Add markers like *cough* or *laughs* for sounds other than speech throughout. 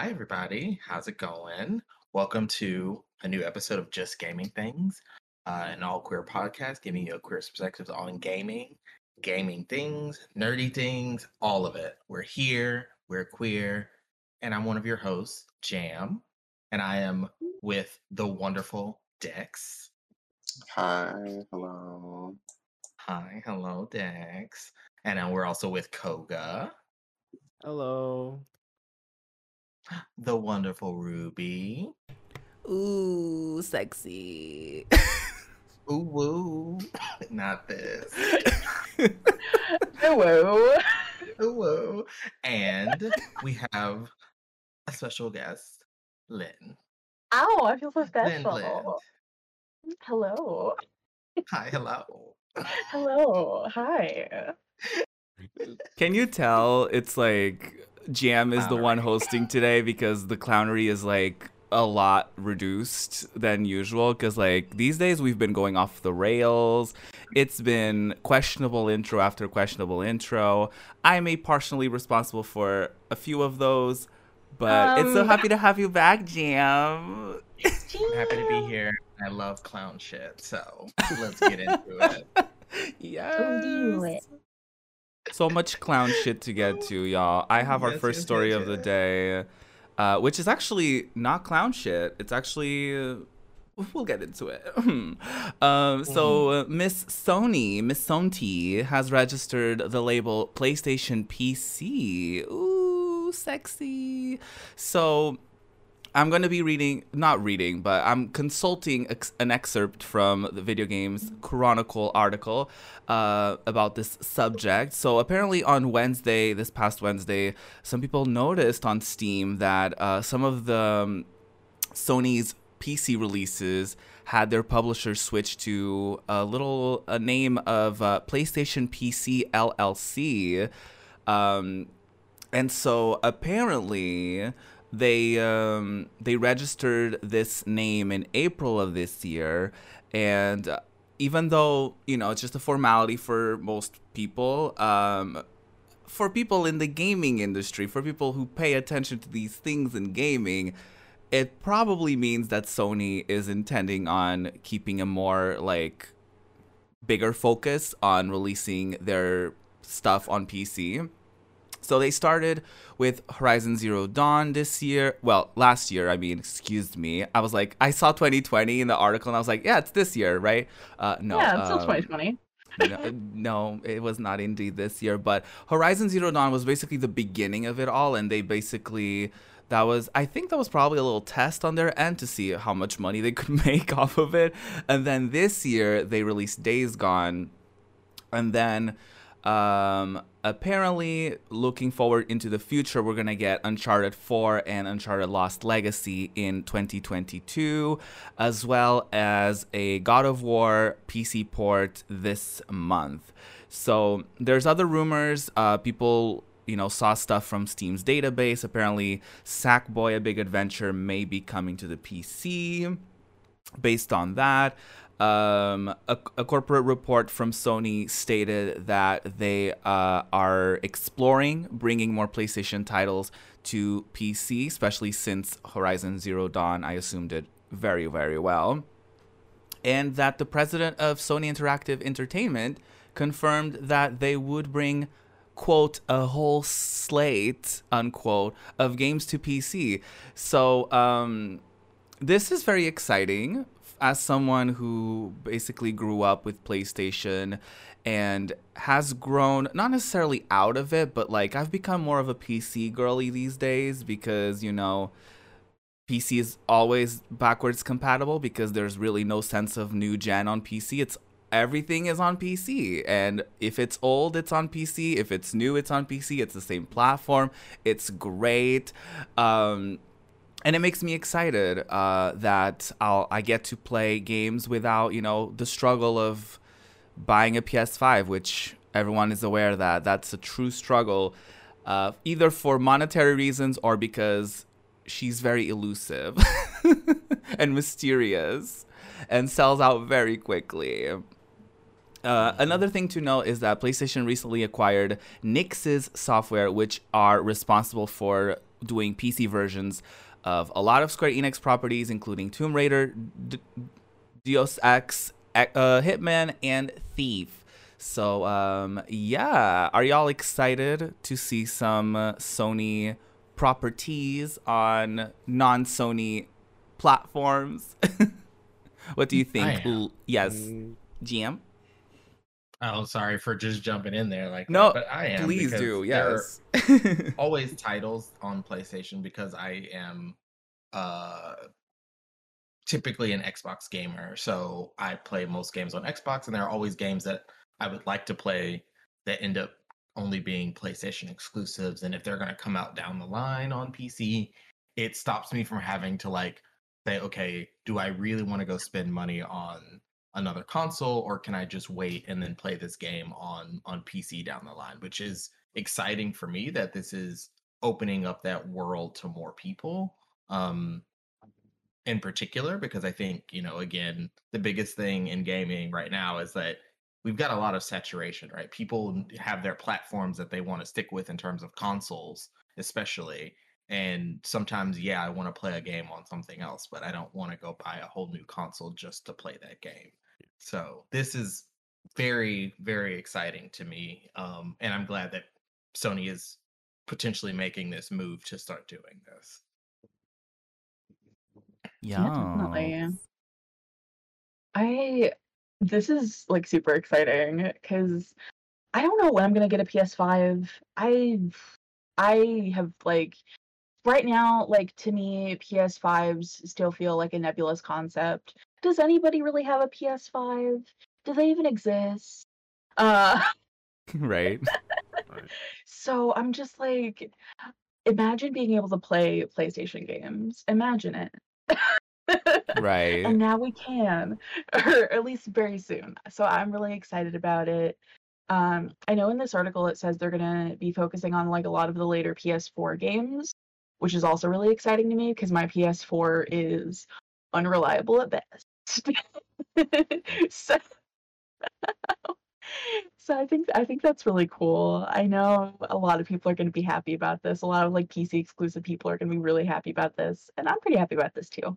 Hi, everybody. How's it going? Welcome to a new episode of Just Gaming Things, uh, an all queer podcast giving you a queer perspective on gaming, gaming things, nerdy things, all of it. We're here, we're queer, and I'm one of your hosts, Jam, and I am with the wonderful Dex. Hi, hello. Hi, hello, Dex. And then we're also with Koga, Hello. The wonderful Ruby. Ooh, sexy. Ooh, woo. *laughs* Not this. Hello. Ooh, woo. And we have a special guest, Lynn. Ow, I feel so Lynn, Lynn. special. Hello. Hi, hello. Hello. Hi. *laughs* Can you tell it's like Jam is the one hosting today because the clownery is like a lot reduced than usual because like these days we've been going off the rails it's been questionable intro after questionable intro i'm a partially responsible for a few of those but it's so Um. happy to have you back jam I'm happy to be here. I love clown shit, so let's get into it. *laughs* yes do it. So much clown shit to get to, y'all. I have our Yes, first yes, story yes, of the day, uh, which is actually not clown shit. It's actually. Uh, We'll get into it. *laughs* um, so, uh, Miss Sony, Miss Sonti, has registered the label PlayStation PC. Ooh, sexy. So, I'm going to be reading, not reading, but I'm consulting ex- an excerpt from the Video Games Chronicle article uh, about this subject. So, apparently, on Wednesday, this past Wednesday, some people noticed on Steam that uh, some of the um, Sony's PC releases had their publisher switch to a little a name of uh, PlayStation PC LLC. Um, and so apparently they um, they registered this name in April of this year, and uh, even though you know it's just a formality for most people, um, for people in the gaming industry, for people who pay attention to these things in gaming, it probably means that Sony is intending on keeping a more like bigger focus on releasing their stuff on PC. So they started with Horizon Zero Dawn this year. Well, last year, I mean, excuse me. I was like, I saw 2020 in the article and I was like, yeah, it's this year, right? Uh, no. yeah, it's still um, 2020. no, no, it was not indeed this year. But Horizon Zero Dawn was basically the beginning of it all, and they basically that was I think that was probably a little test on their end to see how much money they could *laughs* make off of it. And then this year they released Days Gone, and then um apparently looking forward into the future we're gonna get uncharted 4 and uncharted lost legacy in 2022 as well as a god of war pc port this month. So there's other rumors uh people you know saw stuff from steam's database. Apparently sackboy a big adventure may be coming to the pc based on that um, a, a corporate report from Sony stated that they uh, are exploring bringing more PlayStation titles to PC, especially since Horizon Zero Dawn, I assume, did very, very well. And that the president of Sony Interactive Entertainment confirmed that they would bring quote a whole slate unquote of games to PC. So um this is very exciting as someone who basically grew up with PlayStation and has grown not necessarily out of it, but like I've become more of a PC girly these days because, you know, PC is always backwards compatible because there's really no sense of new gen on PC. It's everything is on PC. And if it's old, it's on PC. If it's new, it's on PC. It's the same platform. It's great. Um, and it makes me excited uh, that I'll I get to play games without you know the struggle of buying a PS5, which everyone is aware that that's a true struggle, uh, either for monetary reasons or because she's very elusive *laughs* and mysterious and sells out very quickly. Uh, another thing to note is that PlayStation recently acquired Nixxes software, which are responsible for doing PC versions of a lot of Square Enix properties, including Tomb Raider, D- Deus Ex, uh, Hitman, and Thief. So, um, yeah, are y'all excited to see some uh, Sony properties on non-Sony platforms? *laughs* what do you think? Yes, Mm, GM. Oh, sorry for just jumping in there like No, but I am. Please do. Yes. *laughs* always titles on PlayStation because I am uh typically an Xbox gamer. So I play most games on Xbox and there are always games that I would like to play that end up only being PlayStation exclusives and if they're going to come out down the line on PC, it stops me from having to like say okay, do I really want to go spend money on another console or can I just wait and then play this game on on PC down the line, which is exciting for me that this is opening up that world to more people. Um in particular because I think, you know, again, the biggest thing in gaming right now is that we've got a lot of saturation, right? People have their platforms that they want to stick with in terms of consoles, especially. And sometimes, yeah, I want to play a game on something else, but I don't want to go buy a whole new console just to play that game. So this is very, very exciting to me. Um, and I'm glad that Sony is potentially making this move to start doing this. yeah. definitely. I this is like super exciting because I don't know when I'm gonna get a PS5. I I have like right now, like to me, PS5s still feel like a nebulous concept. Does anybody really have a PS5? Do they even exist? Uh *laughs* right. *laughs* so I'm just like imagine being able to play PlayStation games. Imagine it. *laughs* Right. and now we can or at least very soon so i'm really excited about it um i know in this article it says they're going to be focusing on like a lot of the later ps4 games which is also really exciting to me because my ps4 is unreliable at best *laughs* so *laughs* so i think i think that's really cool i know a lot of people are going to be happy about this a lot of like pc exclusive people are going to be really happy about this and i'm pretty happy about this too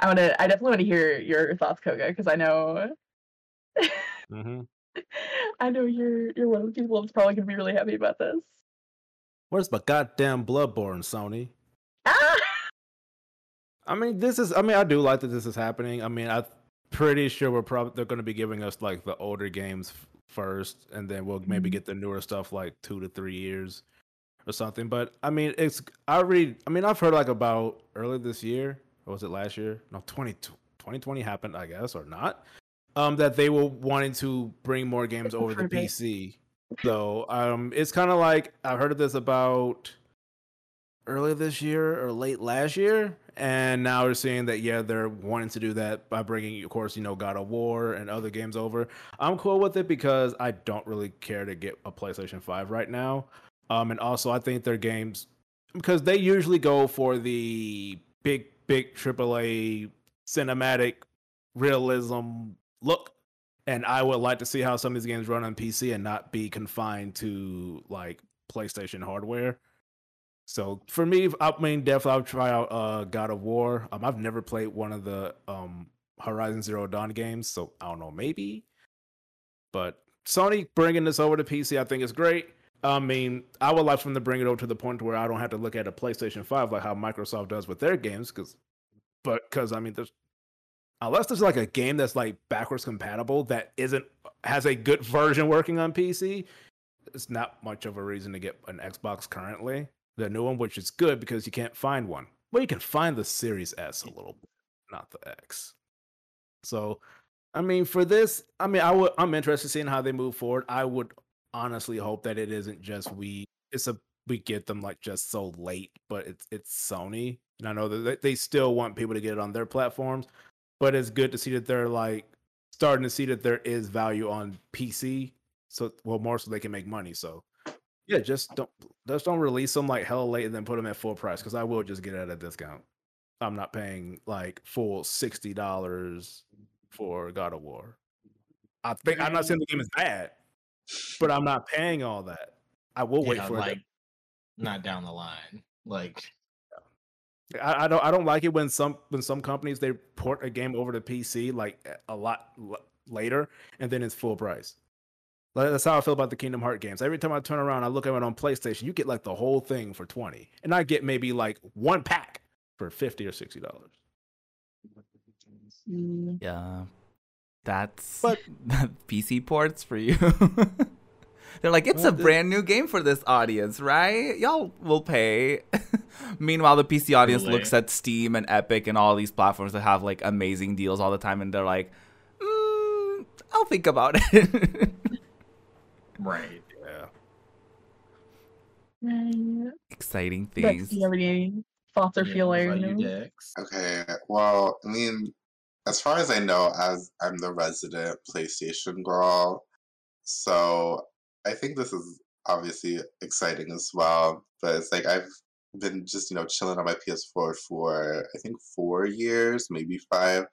I want to. I definitely want to hear your thoughts, Koga, because I know, *laughs* hmm I know you're you're one of the people that's probably gonna be really happy about this. Where's my goddamn Bloodborne, Sony? Ah! *laughs* I mean, this is. I mean, I do like that this is happening. I mean, I'm pretty sure we're probably they're going to be giving us like the older games f- first, and then we'll maybe Mhm. get the newer stuff like two to three years or something. But I mean, it's. I read. I mean, I've heard like about early this year, or was it last year? No, 20, 2020 happened, I guess, or not. Um, that they were wanting to bring more games over the. PC. So um, it's kind of like I've heard of this about earlier this year or late last year, and now we're seeing that yeah they're wanting to do that by bringing, of course, you know God of War and other games over. I'm cool with it because I don't really care to get a PlayStation Five right now, um, and also I think their games because they usually go for the big big AAA cinematic realism look and I would like to see how some of these games run on PC and not be confined to like PlayStation hardware. So for me, I mean, definitely I'll try out uh, God of War. Um, I've never played one of the um, Horizon Zero Dawn games, so I don't know, maybe. But Sony bringing this over to PC, I think is great. I mean, I would like them to bring it over to the point where I don't have to look at a PlayStation Five like how Microsoft does with their games, because, but because I mean, there's unless there's like a game that's like backwards compatible that isn't has a good version working on PC, it's not much of a reason to get an Xbox currently. The new one, which is good because you can't find one. Well, you can find the Series S a little, bit, not the X. So, I mean, for this, I mean, I would, I'm interested in seeing how they move forward. I would honestly hope that it isn't just we, it's a we get them like just so late, but it's it's Sony, and I know that they- they still want people to get it on their platforms but it's good to see that they're like starting to see that there is value on PC. So well, more so they can make money. So yeah, just don't just don't release them like hell late and then put them at full price because I will just get it at a discount. I'm not paying like full sixty dollars for God of War. I think I'm not saying the game is bad, but I'm not paying all that. I will wait Yeah, for like it. not down the line. Like, I, I don't I don't like it when some when some companies they port a game over to PC like a lot l- later and then it's full price. Like, that's how I feel about the Kingdom Heart games. Every time I turn around, I look at it on PlayStation. You get like the whole thing for twenty, and I get maybe like one pack for fifty or sixty dollars. Yeah. That's But- *laughs* PC ports for you. *laughs* They're like, it's a Well, the- brand new game for this audience, right? Y'all will pay. *laughs* Meanwhile, the PC audience Totally. looks at Steam and Epic and all these platforms that have like amazing deals all the time, and they're like, mm, I'll think about it. *laughs* right. Yeah. Exciting things. do you have thoughts or Yeah, what about you, feelings? Okay, well, I mean, as far as I know, as I'm the resident PlayStation girl, so I think this is obviously exciting as well. But it's like I've been just, you know, chilling on my PS4 for I think four years, maybe five.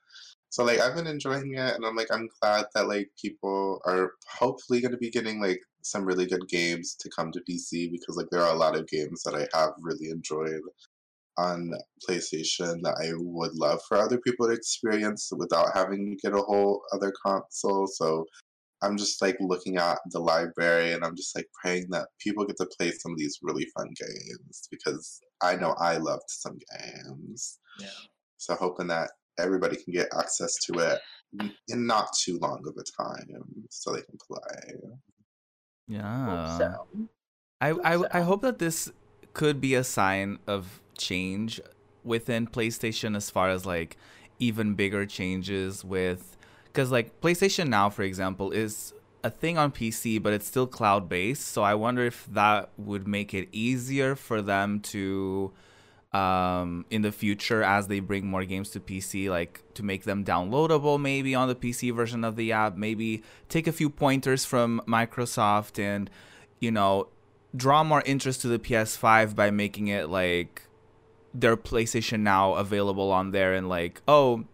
So like I've been enjoying it and I'm like I'm glad that like people are hopefully gonna be getting like some really good games to come to PC because like there are a lot of games that I have really enjoyed on PlayStation that I would love for other people to experience without having to get a whole other console. So I'm just like looking at the library and I'm just like praying that people get to play some of these really fun games because I know I loved some games. Yeah. So hoping that everybody can get access to it in not too long of a time so they can play. Yeah. Hope so. I, Hope I, so. I hope that this could be a sign of change within PlayStation as far as like even bigger changes with because like PlayStation Now for example is a thing on PC but it's still cloud based so I wonder if that would make it easier for them to um in the future as they bring more games to PC like to make them downloadable maybe on the PC version of the app maybe take a few pointers from Microsoft and you know draw more interest to the PS5 by making it like their PlayStation Now available on there and like oh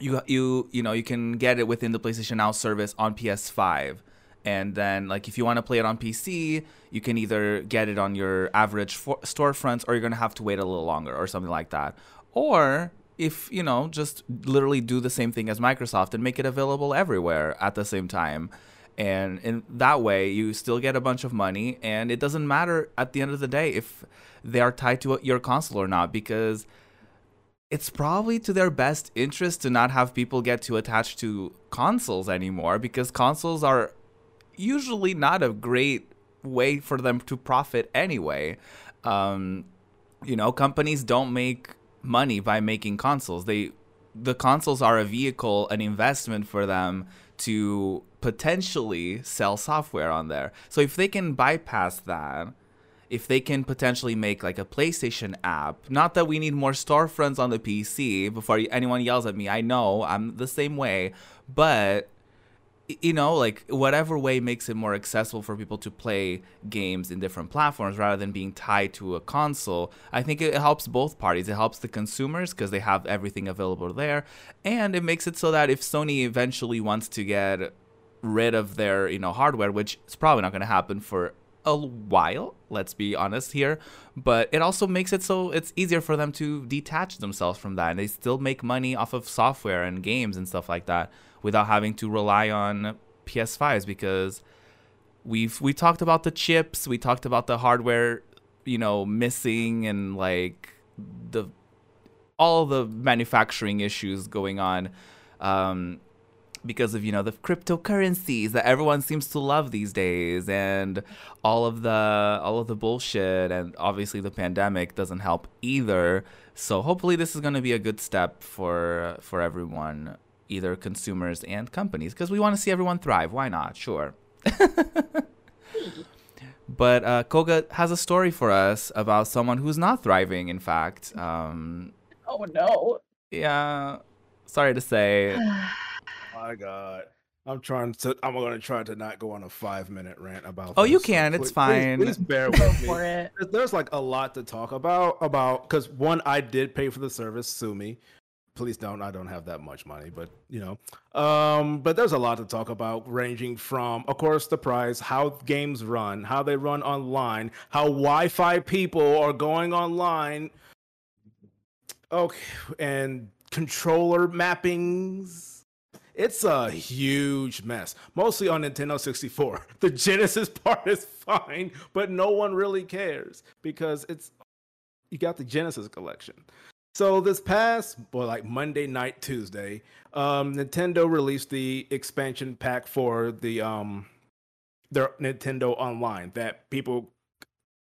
you you you know you can get it within the PlayStation Now service on PS5 and then like if you want to play it on PC you can either get it on your average for- storefronts or you're going to have to wait a little longer or something like that. Or if you know just literally do the same thing as Microsoft and make it available everywhere at the same time. And in that way you still get a bunch of money and it doesn't matter at the end of the day if they are tied to your console or not because it's probably to their best interest to not have people get too attached to consoles anymore because consoles are usually not a great way for them to profit anyway. Um, you know companies don't make money by making consoles. They the consoles are a vehicle an investment for them to potentially sell software on there. So if they can bypass that if they can potentially make like a PlayStation app, not that we need more storefronts on the PC before anyone yells at me. I know I'm the same way, but you know, like whatever way makes it more accessible for people to play games in different platforms rather than being tied to a console. I think it helps both parties. It helps the consumers because they have everything available there, and it makes it so that if Sony eventually wants to get rid of their, you know, hardware, which is probably not going to happen for a while, let's be honest here, but it also makes it so it's easier for them to detach themselves from that and they still make money off of software and games and stuff like that without having to rely on PS5s because we've we talked about the chips, we talked about the hardware, you know, missing and like the all the manufacturing issues going on. Um because of you know the cryptocurrencies that everyone seems to love these days and all of the all of the bullshit. And obviously the pandemic doesn't help either. So hopefully this is going to be a good step for for everyone either consumers and companies because we want to see everyone thrive. Why not? Sure. *laughs* But uh, koga has a story for us about someone who's not thriving in fact. Um Oh no. yeah. Sorry to say *sighs* *sighs* *sighs* My God. I'm trying to. I'm going to try to not go on a five minute rant about. Oh, you this, so can, it's please- fine. Please, please bear with me. for it. There's- There's like a lot to talk about. About because one, I did pay for the service. Sue me. please don't. I don't have that much money, but you know. Um, but there's a lot to talk about, ranging from, of course, the price, how games run, how they run online, how Wi-Fi people are going online. Okay, and controller mappings. It's a huge mess, mostly on Nintendo 64. *laughs* The Genesis part is fine, but no one really cares because it's you got the Genesis collection. So this past, well, like Monday night, Tuesday, um, Nintendo released the expansion pack for the um their Nintendo Online that people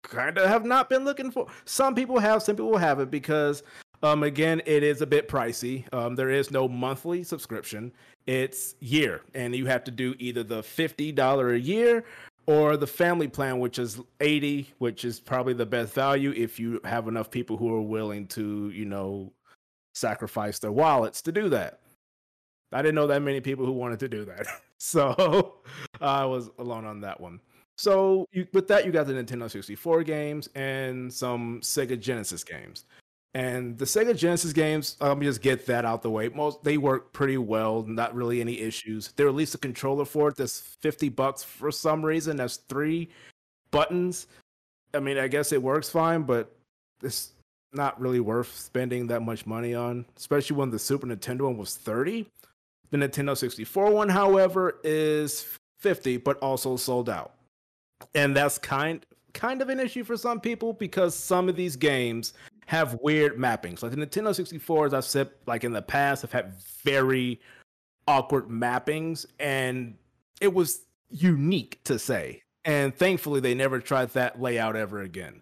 kind of have not been looking for. Some people have, some people haven't because um again, it is a bit pricey. Um, there is no monthly subscription; it's year, and you have to do either the fifty dollar a year or the family plan, which is 80, which is probably the best value if you have enough people who are willing to, you know, sacrifice their wallets to do that. I didn't know that many people who wanted to do that. *laughs* so *laughs* I was alone on that one. So you, with that, you got the Nintendo 64 games and some Sega Genesis games. And the Sega Genesis games, let me just get that out the way. Most they work pretty well, not really any issues. They released a controller for it that's 50 bucks for some reason. That's three buttons. I mean, I guess it works fine, but it's not really worth spending that much money on, especially when the Super Nintendo one was 30. The Nintendo 64 one, however, is 50, but also sold out. And that's kind kind of an issue for some people because some of these games have weird mappings. Like the Nintendo 64, as I've said, like in the past, have had very awkward mappings, and it was unique to say. And thankfully, they never tried that layout ever again.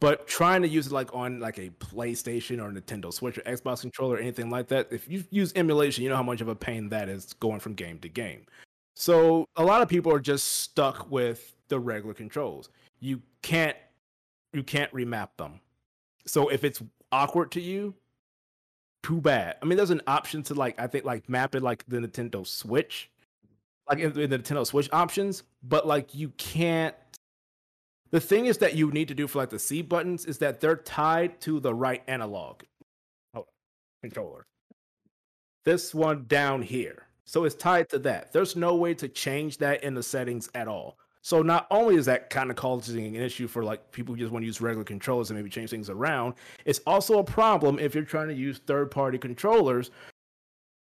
But trying to use it like on like a PlayStation or Nintendo Switch or Xbox controller or anything like that, if you use emulation, you know how much of a pain that is going from game to game. So a lot of people are just stuck with the regular controls. You can't you can't remap them. So if it's awkward to you, too bad. I mean, there's an option to like I think like map it like the Nintendo Switch, like in, the Nintendo Switch options, but like you can't. The thing is that you need to do for like the C buttons is that they're tied to the right analog oh, controller. This one down here. So it's tied to that. There's no way to change that in the settings at all. So not only is that kind of causing an issue for like people who just want to use regular controllers and maybe change things around, it's also a problem if you're trying to use third-party controllers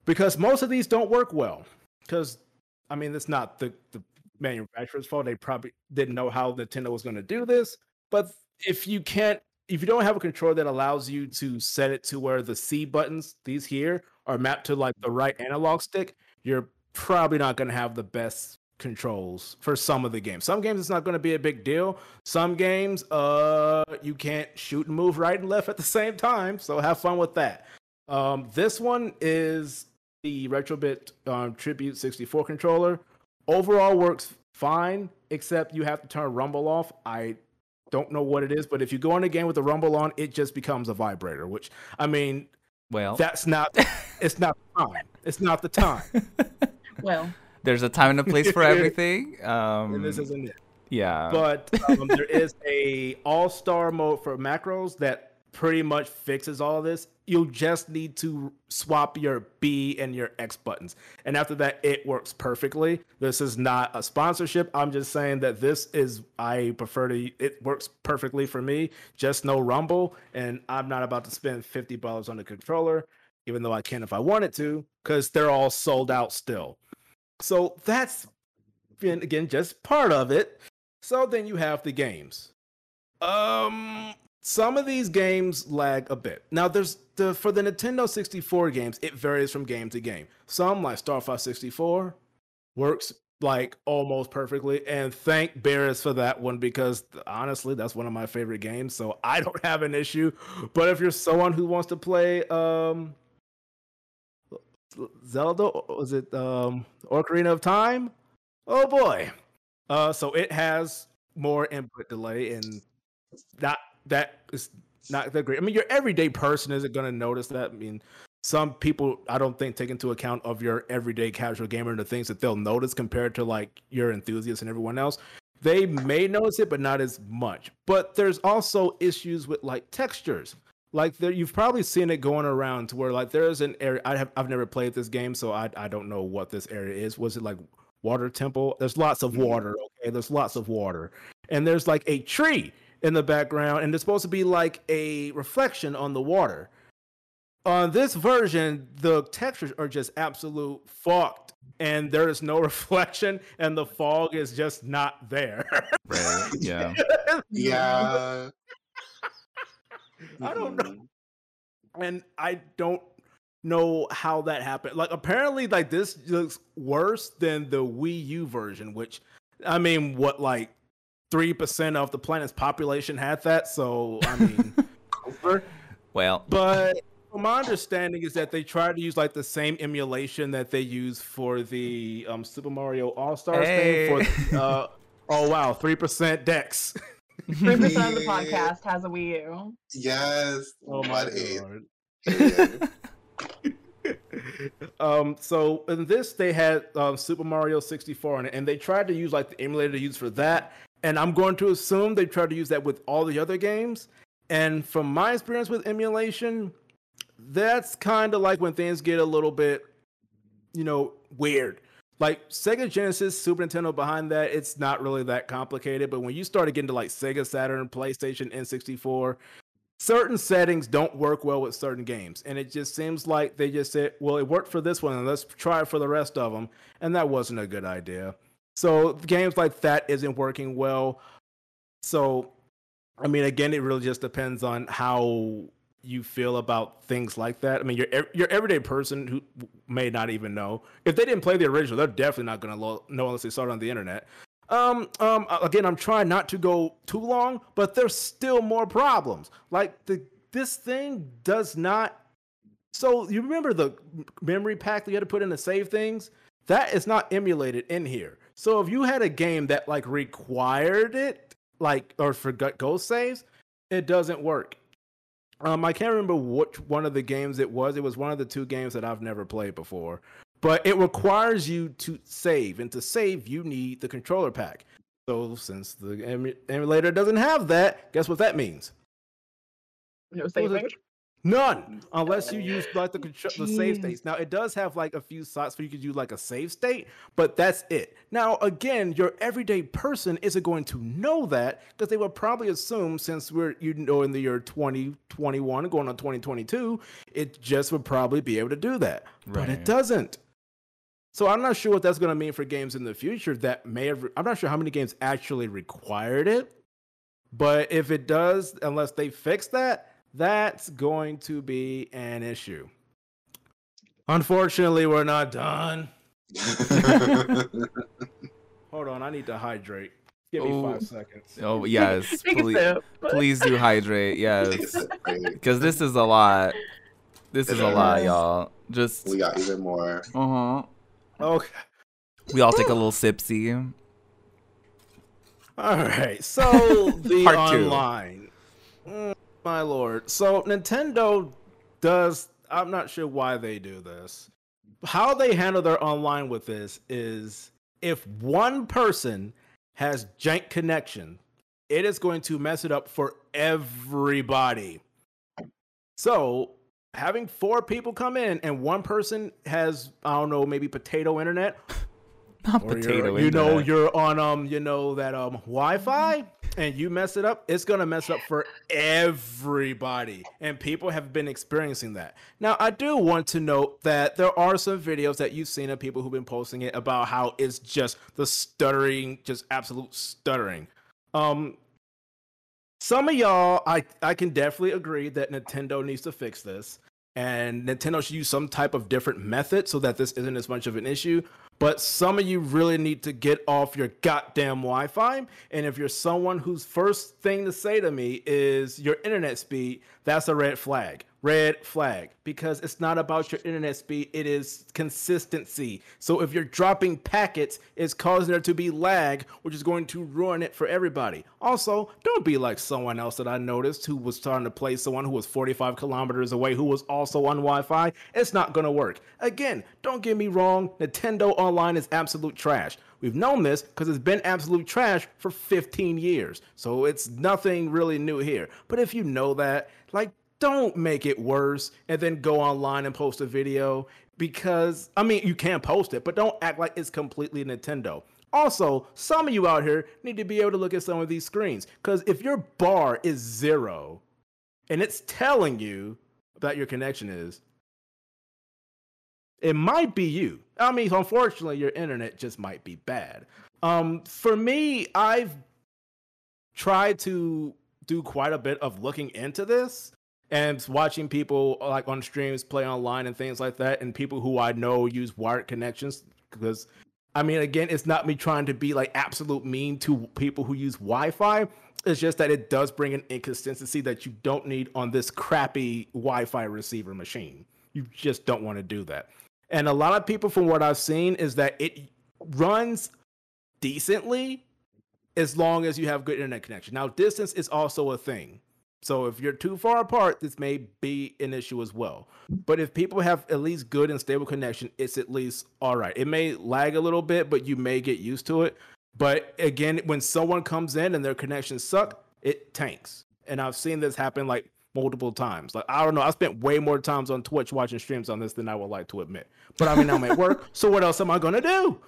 because most of these don't work well. Because I mean, it's not the, the manufacturer's fault. They probably didn't know how Nintendo was going to do this. But if you can't, if you don't have a controller that allows you to set it to where the C buttons, these here, are mapped to like the right analog stick, you're probably not going to have the best controls for some of the games. Some games it's not going to be a big deal. Some games uh you can't shoot and move right and left at the same time, so have fun with that. Um this one is the Retrobit um, Tribute 64 controller. Overall works fine except you have to turn rumble off. I don't know what it is, but if you go in a game with the rumble on, it just becomes a vibrator, which I mean Well, that's not it's not the time. It's not the time. *laughs* Well, there's a time and a *laughs* place for everything. Um, and this isn't it. yeah. but um, there is a all-star mode for macros that pretty much fixes all of this. You'll just need to swap your b and your x buttons. And after that it works perfectly. This is not a sponsorship. I'm just saying that this is i prefer to it works perfectly for me. Just no rumble. And i'm not about to spend 50 dollars on a controller even though i can if i wanted to because they're all sold out still so that's been again just part of it. So then you have the games. Um some of these games lag a bit. Now there's the for the Nintendo 64 games, it varies from game to game. Some like Star Fox 64 works like almost perfectly and thank Barris for that one because honestly that's one of my favorite games so I don't *laughs* have an issue but if you're someone who wants to play um Zelda was it um Ocarina of Time? Oh boy. Uh so it has more input delay and that that is not that great. I mean your everyday person isn't gonna notice that. I mean some people I don't think take into account of your everyday casual gamer and the things that they'll notice compared to like your enthusiasts and everyone else. They may notice it, but not as much. But there's also issues with like textures. Like there, you've probably seen it going around to where like there's an area. I have I've never played this game, so I I don't know what this area is. Was it like water temple? There's lots of mm-hmm. water. Okay, there's lots of water, and there's like a tree in the background, and it's supposed to be like a reflection on the water. On this version, the textures are just absolute fucked, and there is no *laughs* reflection, and the fog is just not there. Right. Yeah. *laughs* Yeah. I don't know. Mhm. and I don't know how that happened. Like apparently, like this looks worse than the Wii U version, which I mean, what like three percent of the planet's population had that. So I mean. *laughs* Well, but my understanding is that they tried to use like the same emulation that they use for the um, Super Mario All Stars game. Hey. For uh, oh wow, three percent Dex. *laughs* Three percent *laughs* of the podcast has a Wii U. Yes. Oh my god. *laughs* um so in this they had um, super mario 64 in it and they tried to use like the emulator to use for that and i'm going to assume they tried to use that with all the other games and from my experience with emulation that's kind of like when things get a little bit you know weird like sega genesis super nintendo behind that it's not really that complicated but when you started getting to like sega saturn playstation n64 certain settings don't work well with certain games and it just seems like they just said well it worked for this one and let's try it for the rest of them and that wasn't a good idea. So games like that isn't working well. So i mean again it really just depends on how you feel about things like that i mean your your everyday person who may not even know if they didn't play the original they're definitely not going to lo- know unless they saw it on the internet um, um, again, I'm trying not to go too long, but there's still more problems. Like the this thing does not. So you remember the memory pack that you had to put in to save things? That is not emulated in here. So if you had a game that like required it, like or forgot ghost saves, it doesn't work. Um, I can't remember which one of the games it was. It was one of the two games that I've never played before but it requires you to save and to save you need the controller pack so since the emulator doesn't have that guess what that means No What was saving. None. Unless you use like the contr- the save Jeez. states. Now it does have like a few slots where you could do like a save state but that's it. Now again your everyday person isn't going to know that because they would probably assume since we're you know in the year 2021 going on 2022 it just would probably be able to do that. But it doesn't. So I'm not sure what that's going to mean for games in the future that may have. I'm not sure how many games actually required it, but if it does, unless they fix that, that's going to be an issue. Unfortunately, we're not done. *laughs* Hold on, I need to hydrate. Give me Oh. five seconds. oh yes, *laughs* please, please do hydrate. Yes, *laughs* because this is a lot. This is a lot, y'all. Just we got even more. uh huh. Okay. We all take a little sipsy. All right. So the Part two. My lord. So Nintendo does I'm not sure why they do this. How they handle their online with this is if one person has jank connection, it is going to mess it up for everybody. So having four people come in and one person has I don't know maybe potato internet *laughs* Not or potato. you know you're on um you know that um wi-fi and you mess it up it's gonna mess up for everybody. And people have been experiencing that. Now i do want to note that there are some videos that you've seen of people who've been posting it about how it's just the stuttering just absolute stuttering. Um some of y'all i i can definitely agree that nintendo needs to fix this. And nintendo should use some type of different method so that this isn't as much of an issue but some of you really need to get off your goddamn Wi-Fi. And if you're someone whose first thing to say to me is your internet speed, that's a red flag. Red flag. Because it's not about your internet speed, it is consistency. So if you're dropping packets, it's causing there to be lag, which is going to ruin it for everybody. Also, don't be like someone else that I noticed who was trying to play someone who was 45 kilometers away who was also on Wi-Fi. It's not gonna work. Again, don't get me wrong, Nintendo Online is absolute trash. We've known this because it's been absolute trash for 15 years. So it's nothing really new here. But if you know that, like, don't make it worse and then go online and post a video because I mean you can post it, but don't act like it's completely Nintendo. Also, some of you out here need to be able to look at some of these screens because if your bar is zero and it's telling you that your connection is, it might be you. I mean, unfortunately, your internet just might be bad. Um, for me, I've tried to do quite a bit of looking into this and watching people like on streams play online and things like that, and people who I know use wired connections because I mean, again, it's not me trying to be like absolute mean to people who use Wi-Fi. It's just that it does bring an inconsistency that you don't need on this crappy Wi-Fi receiver machine. You just don't want to do that. And a lot of people, from what I've seen, is that it runs decently as long as you have good internet connection. Now, distance is also a thing. So if you're too far apart, this may be an issue as well. But if people have at least good and stable connection, it's at least all right. It may lag a little bit, but you may get used to it. But again, when someone comes in and their connections suck, it tanks. And I've seen this happen like multiple times. Like I don't know, I spent way more times on Twitch watching streams on this than I would like to admit. But I mean, I'm at work, so what else am I gonna do?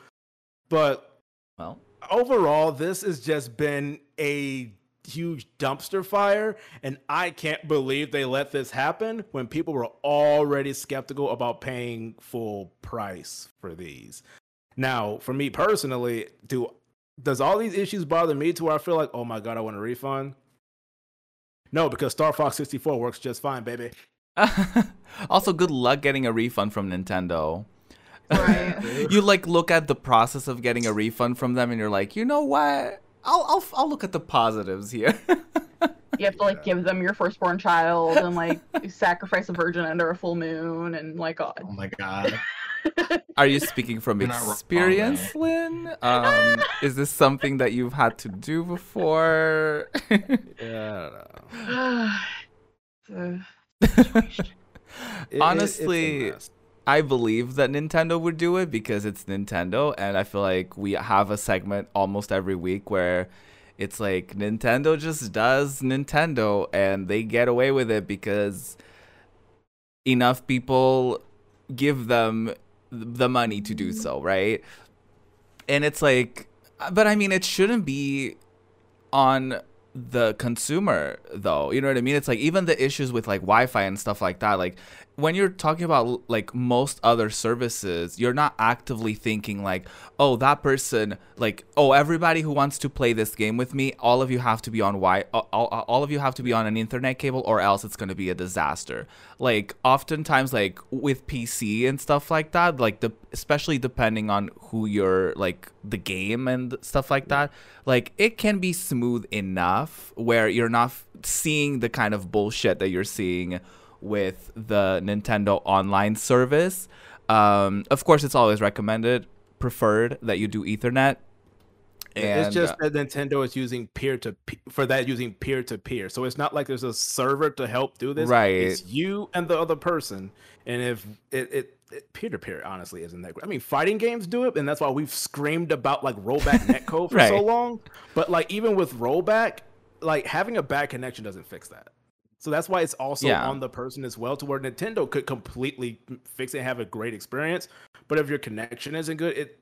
But Well, overall, this has just been a huge dumpster fire and i can't believe they let this happen when people were already skeptical about paying full price for these now for me personally do does all these issues bother me to where i feel like oh my god i want a refund no because star fox 64 works just fine baby *laughs* also, good luck getting a refund from Nintendo. Right. *laughs* you like look at the process of getting a refund from them, and you're like, you know what? I'll I'll I'll look at the positives here. You have to like give them your firstborn child and like *laughs* sacrifice a virgin under a full moon and like God. Oh my god. *laughs* Are you speaking from You're experience, Lynn? Um, is this something that you've had to do before? *laughs* yeah I don't know. *sighs* So, It- it- it's a Honestly, mess. I believe that Nintendo would do it because it's Nintendo, and I feel like we have a segment almost every week where it's like Nintendo just does Nintendo, and they get away with it because enough people give them the money to do mm-hmm. so, right? And it's like, but I mean, it shouldn't be on the consumer though you know what i mean it's like even the issues with like wi-fi and stuff like that like when you're talking about like most other services you're not actively thinking like oh that person like oh everybody who wants to play this game with me all of you have to be on wi all, all, of you have to be on an internet cable or else it's going to be a disaster. Like oftentimes like with pc and stuff like that like the especially depending on who you're like the game and stuff like that like it can be smooth enough where you're not seeing the kind of bullshit that you're seeing with the Nintendo online service. Um, of course, it's always recommended, preferred that you do Ethernet. it's just uh, that Nintendo is using peer to for that using peer to peer. So it's not like there's a server to help do this. Right. It's you and the other person. And if it, it peer to peer honestly isn't that great. I mean, fighting games do it, and that's why we've screamed about like rollback *laughs* netcode for so long. But like even with rollback, like having a bad connection doesn't fix that. So that's why it's also Yeah. on the person as well, to where Nintendo could completely fix it and have a great experience. But if your connection isn't good, it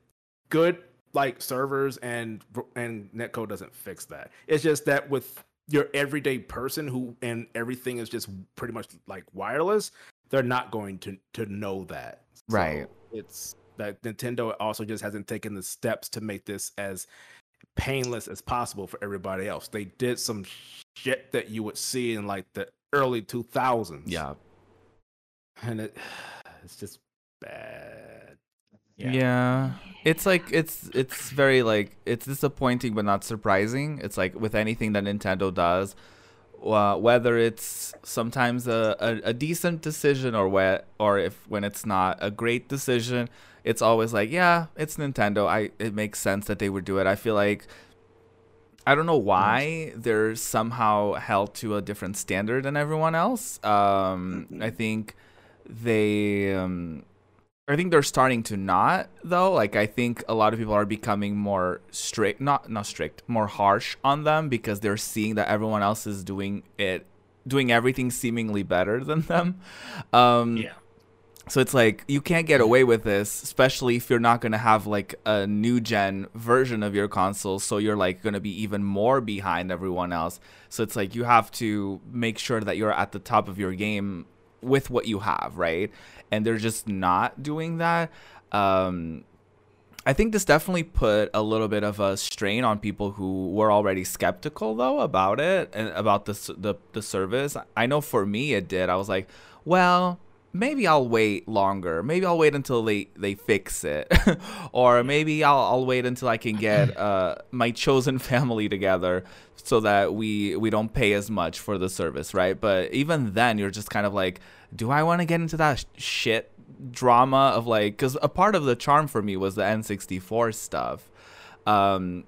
good like servers and and netcode doesn't fix that. It's just that with your everyday person who and everything is just pretty much like wireless, they're not going to to know that. So Right. It's that Nintendo also just hasn't taken the steps to make this as painless as possible for everybody else. They did some shit that you would see in like the early 2000s. yeah. And it *sighs* it's just bad. yeah it's like it's it's very like it's disappointing but not surprising it's like with anything that nintendo does uh, whether it's sometimes a, a, a decent decision or whe- or if when it's not a great decision it's always like yeah it's nintendo i it makes sense that they would do it i feel like I don't know why they're somehow held to a different standard than everyone else. Um, I think they, um, I think they're starting to not though. Like I think a lot of people are becoming more strict, not not strict, more harsh on them because they're seeing that everyone else is doing it doing everything seemingly better than them. Um, Yeah. So it's like you can't get away with this, especially if you're not gonna have like a new gen version of your console. So you're like gonna be even more behind everyone else. So it's like you have to make sure that you're at the top of your game with what you have, right? And they're just not doing that. Um, I think this definitely put a little bit of a strain on people who were already skeptical though about it and about the the the service. I know for me it did. I was like, well, maybe I'll wait longer. Maybe I'll wait until they they fix it, *laughs* or maybe I'll I'll wait until I can get *laughs* uh my chosen *laughs* family together so that we we don't pay as much for the service, right? But even then, you're just kind of like, do I want to get into that sh- shit drama of like because a part of the charm for me was the N64 stuff. Um,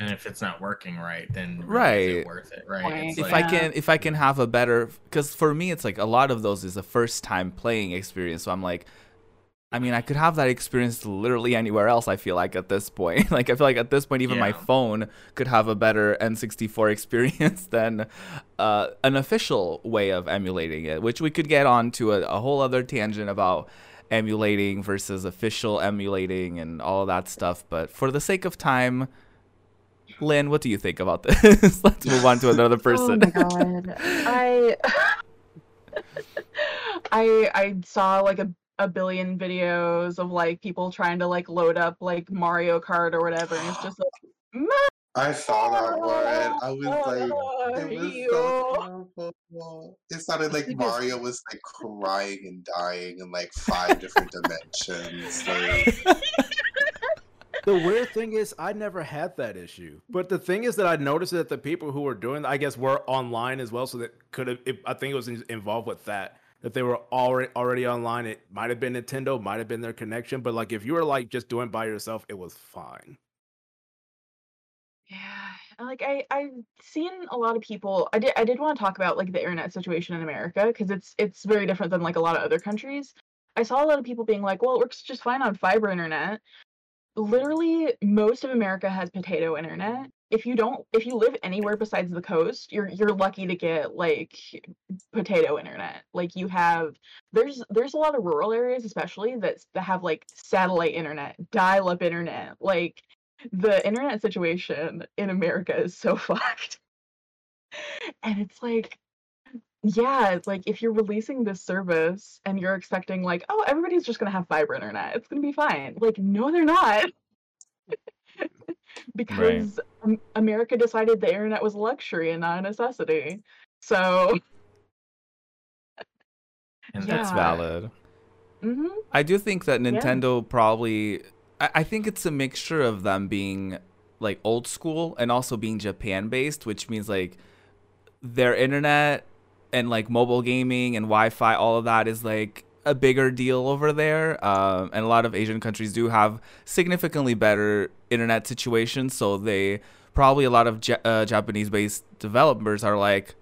And if it's not working right, then really is Right. it worth it, right? Right. It's if like, I can if I can have a better because for me it's like a lot of those is a first time playing experience. So I'm like, I mean, I could have that experience literally anywhere else. I feel like at this point, *laughs* like I feel like at this point, even my phone could have a better N64 *laughs* experience than uh, an official way of emulating it, which we could get on to a, a whole other tangent about emulating versus official emulating and all of that stuff. But for the sake of time, Lynn, what do you think about this? *laughs* Let's move on to another person. *laughs* Oh my god. I *laughs* I I saw like a a billion videos of like people trying to like load up like Mario Kart or whatever, and it's just like I saw that one. I was like, it was so terrible. It sounded like Mario was like crying and dying in like five different dimensions. Like, The weird thing is, I never had that issue. But the thing is that I noticed that the people who were doing, I guess, were online as well. So that could have, I think it was involved with that. That they were already already online. It might have been Nintendo, might have been their connection. But like, if you were like just doing by yourself, it was fine. Yeah, like I I've seen a lot of people. I did I did want to talk about like the internet situation in America because it's it's very different than like a lot of other countries. I saw a lot of people being like, "Well, it works just fine on fiber internet." Literally, most of America has potato internet. If you don't, if you live anywhere besides the coast, you're you're lucky to get like potato internet. Like you have, there's there's a lot of rural areas, especially that that have like satellite internet, dial-up internet, like the internet situation in America is so *laughs* fucked. And it's like, yeah, it's like if you're releasing this service and you're expecting like, oh, everybody's just gonna have fiber internet, it's gonna be fine. Like, no, they're not. *laughs* because Am- America decided the internet was a luxury and not a necessity. So, *laughs* and Yeah. That's valid. mhm. I do think that Yeah. Nintendo probably. I, I think it's a mixture of them being like old school and also being Japan based, which means like their internet and like mobile gaming and Wi-Fi, all of that is like a bigger deal over there. Um, and a lot of Asian countries do have significantly better internet situations, so they probably a lot of uh, Japanese-based developers are like,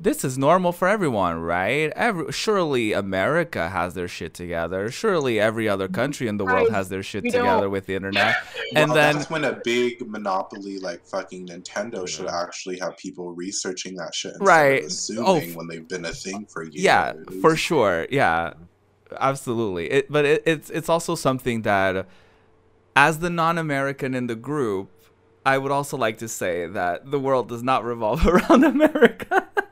this is normal for everyone, right? Every, surely America has their shit together. Surely every other country in the world Guys, has their shit together with the internet. *laughs* And well, then- that's when a big monopoly like fucking Nintendo should actually have people researching that shit instead Right. of Oh, assuming f- when they've been a thing for years. Yeah, for sure. Yeah, absolutely. It, but it, it's it's also something that, as the non-American in the group, I would also like to say that the world does not revolve *laughs* around America. *laughs*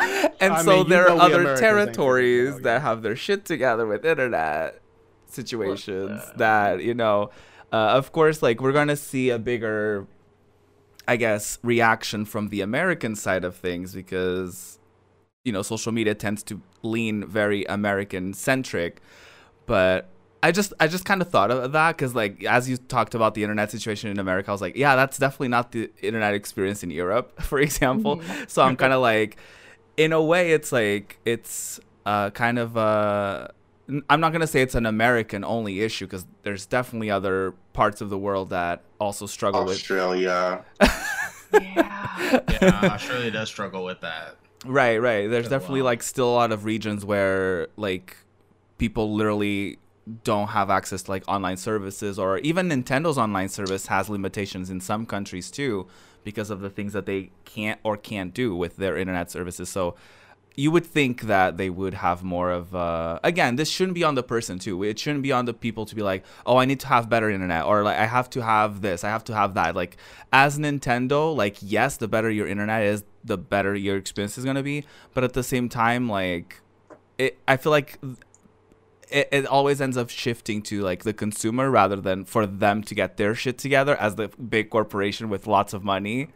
*laughs* and I so mean, there are other Americans ain't figured it territories out that have their shit together with internet situations What's that? that you know uh, of course like we're gonna see a bigger i guess reaction from the american side of things because you know social media tends to lean very american centric but i just i just kind of thought of that because like as you talked about the internet situation in america i was like yeah that's definitely not the internet experience in europe *laughs* for example Mhm. so i'm kind of like in a way it's like it's uh kind of uh n- i'm not going to say it's an american only issue because there's definitely other parts of the world that also struggle with Australia. *laughs* yeah. yeah, *laughs* Australia does struggle with that. Right, right. There's definitely well. like still a lot of regions where like people literally don't have access to like online services or even Nintendo's online service has limitations in some countries too because of the things that they can't or can't do with their internet services. So you would think that they would have more of uh again this shouldn't be on the person too it shouldn't be on the people to be like oh i need to have better internet or like i have to have this i have to have that like as nintendo like yes the better your internet is the better your experience is going to be but at the same time like it i feel like it, it always ends up shifting to like the consumer rather than for them to get their shit together as the big corporation with lots of money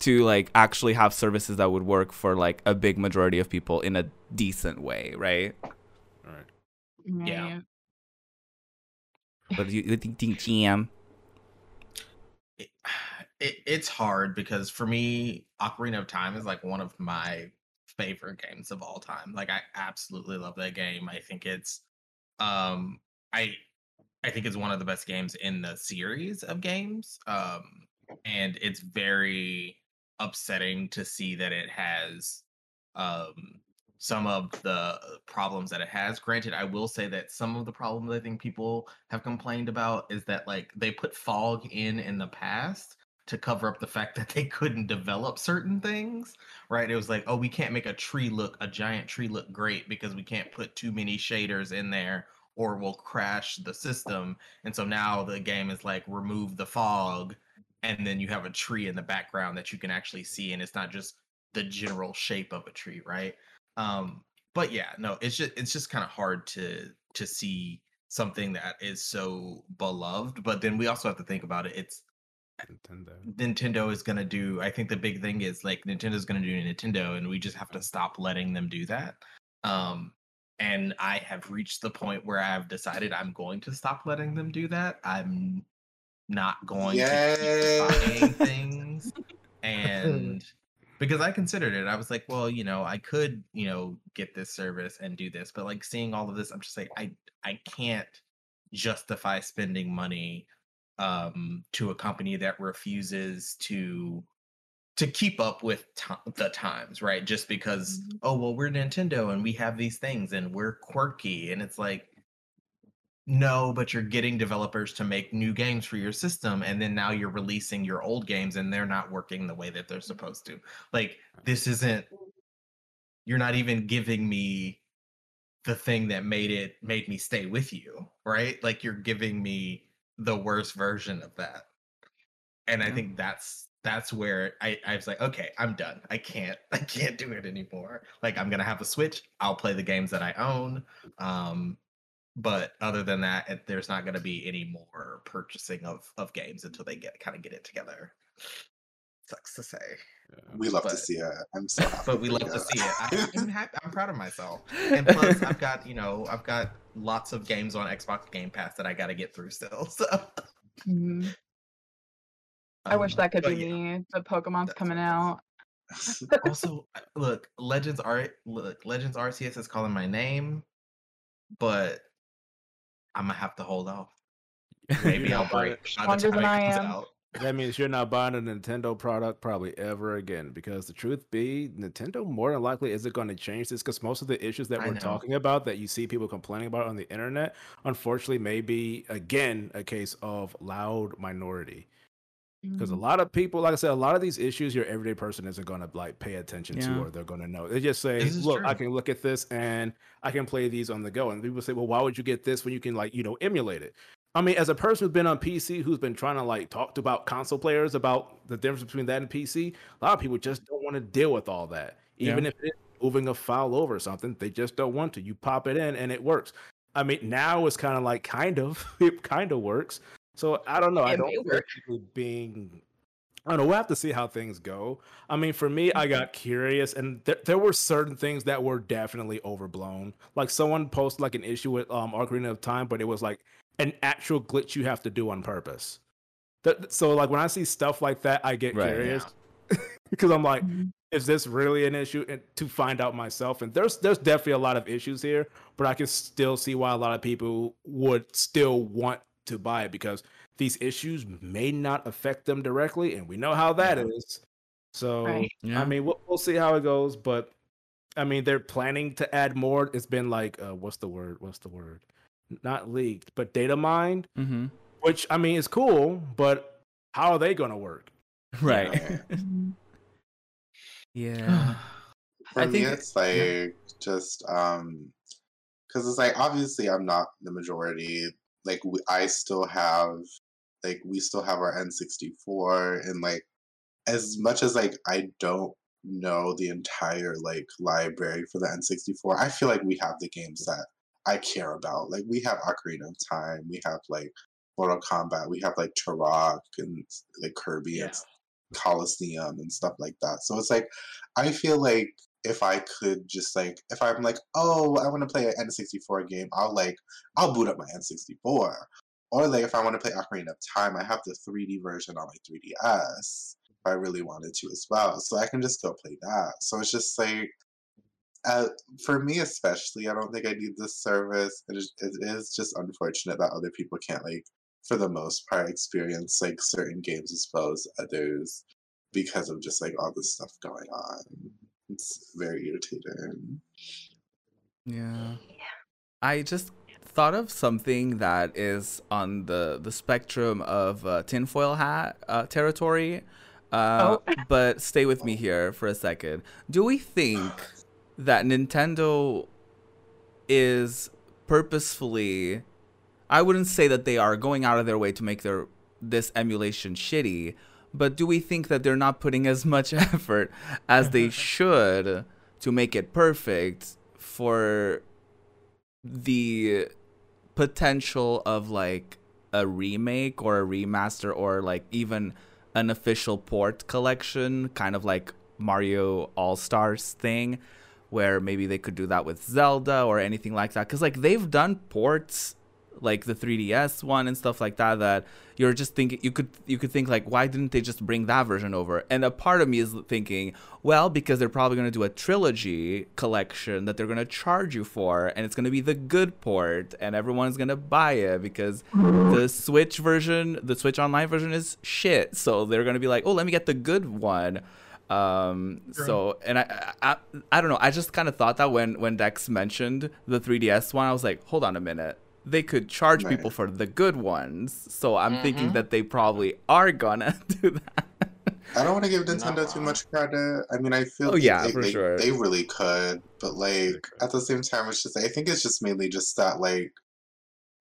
to like actually have services that would work for like a big majority of people in a decent way, right? Right. Yeah. Right. But you, you think, think GM? it, *sighs* it, it's hard because for me, Ocarina of Time is like one of my favorite games of all time. Like I absolutely love that game. I think it's um I I think it's one of the best games in the series of games. Um and it's very upsetting to see that it has um some of the problems that it has. Granted, I will say that some of the problems I think people have complained about is that like they put fog in in the past to cover up the fact that they couldn't develop certain things, right? It was like, oh, we can't make a tree look a giant tree look great because we can't put too many shaders in there or we'll crash the system. And so now the game is like remove the fog and then you have a tree in the background that you can actually see and it's not just the general shape of a tree, right? Um but yeah, no, it's just it's just kind of hard to to see something that is so beloved, but then we also have to think about it. It's Nintendo. Nintendo is going to do I think the big thing is like Nintendo's going to do Nintendo and we just have to stop letting them do that. Um and I have reached the point where I've decided I'm going to stop letting them do that. I'm not going to keep buying *laughs* things and because I considered it, I was like, well, you know, I could, you know, get this service and do this, but like seeing all of this, I'm just like, I I can't justify spending money um to a company that refuses to to keep up with the times right? Just because Mhm. oh well we're nintendo and we have these things and we're quirky and it's like no but you're getting developers to make new games for your system and then now you're releasing your old games and they're not working the way that they're supposed to. Like this isn't you're not even giving me the thing that made it made me stay with you right? Like you're giving me the worst version of that. And i think that's that's where I, I was like okay i'm done. I can't *laughs* i can't do it anymore. Like i'm gonna have a switch. I'll play the games that i own. Um but other than that it, there's not gonna be any more purchasing of of games until they get kind of get it together. Sucks to say Yeah. We love to see it. I'm so *laughs* happy. but we love to see it. I, i'm happy i'm proud of myself. And plus i've *laughs* got you know i've got lots of games on xbox game pass that i gotta get through still *laughs* so Mhm. I wish um, that could be yeah. me, The Pokemon's That's coming what out. *laughs* also look legends are look legends Arceus is calling my name but i'm gonna have to hold off *laughs* maybe i'll break it- by the time than I it comes am. out That means you're not buying a Nintendo product probably ever again. Because the truth be, Nintendo more than likely isn't going to change this. Because most of the issues that I we're know. talking about, that you see people complaining about on the internet, unfortunately, may be again a case of loud minority. Because a Mhm. lot of people, like I said, a lot of these issues, your everyday person isn't going to like pay attention Yeah. to, or they're going to know. They just say, "Look, I can look at this and I can play these on the go." And people say, "Well, why would you get this when you can like you know emulate it?" I mean, as a person who's been on PC, who's been trying to like talk to about console players about the difference between that and PC, a lot of people just don't want to deal with all that. Even Yeah. if it's moving a file over or something, they just don't want to. You pop it in and it works. I mean, now it's kind of like kind of *laughs* it kind of works. So I don't know. I don't may feel work. people being. I don't know. We'll have to see how things go. I mean, for me, I got curious, and there, there were certain things that were definitely overblown. Like someone posted like an issue with um Ocarina of Time, but it was like an actual glitch you have to do on purpose. That, so like when I see stuff like that, I get Right, curious because *laughs* I'm like, Mhm. is this really an issue? And to find out myself, and there's there's definitely a lot of issues here, but I can still see why a lot of people would still want to buy it because these issues may not affect them directly, and we know how that is. Yeah. So Right. Yeah. I mean, we'll, we'll see how it goes, but I mean, they're planning to add more. It's been like, uh, what's the word? What's the word? Not leaked, but data mined, mm-hmm. which I mean is cool, but how are they going to work? *laughs* Right. Yeah. Mhm. *laughs* yeah. *sighs* For I me, think- it's like just um, because it's like obviously I'm not the majority. Like we, I still have, like we still have our N64, and like as much as like I don't know the entire like library for the N64, I feel like we have the games that I care about. Like we have Ocarina of Time, we have like Mortal Kombat, we have like Turok and like Kirby Yeah. and Coliseum and stuff like that. So it's like I feel like if I could just like if I'm like, oh, I want to play an N64 game, I'll like I'll boot up my N64. Or like if I want to play Ocarina of Time, I have the 3D version on my 3DS if I really wanted to as well. So I can just go play that. So it's just like uh, for me especially, I don't think I need this service. It is, it is just unfortunate that other people can't like, for the most part, experience like certain games as well as others because of just like all this stuff going on. It's very irritating. Yeah. I just thought of something that is on the the spectrum of uh, tinfoil hat uh, territory. Uh, Oh. but stay with me *laughs* here for a second. Do we think that Nintendo is purposefully I wouldn't say that they are going out of their way to make their this emulation shitty, but do we think that they're not putting as much *laughs* effort as they *laughs* should to make it perfect for the potential of like a remake or a remaster or like even an official port collection, kind of like Mario All Stars thing, where maybe they could do that with Zelda or anything like that. Because like they've done ports like the 3DS one and stuff like that that you're just thinking you could you could think like why didn't they just bring that version over? And a part of me is thinking well because they're probably going to do a trilogy collection that they're going to charge you for and it's going to be the good port and everyone's going to buy it because the switch version the switch online version is shit. So they're going to be like oh let me get the good one um so and I, I i don't know i just kind of thought that when when dex mentioned the 3ds one i was like hold on a minute they could charge people for the good ones so i'm thinking Mhm. that they probably are gonna *laughs* do that I don't want to give Not Nintendo too much credit. I mean, I feel Oh, like yeah, they, for they, sure. they really could, but like at the same time, it's just I think it's just mainly just that like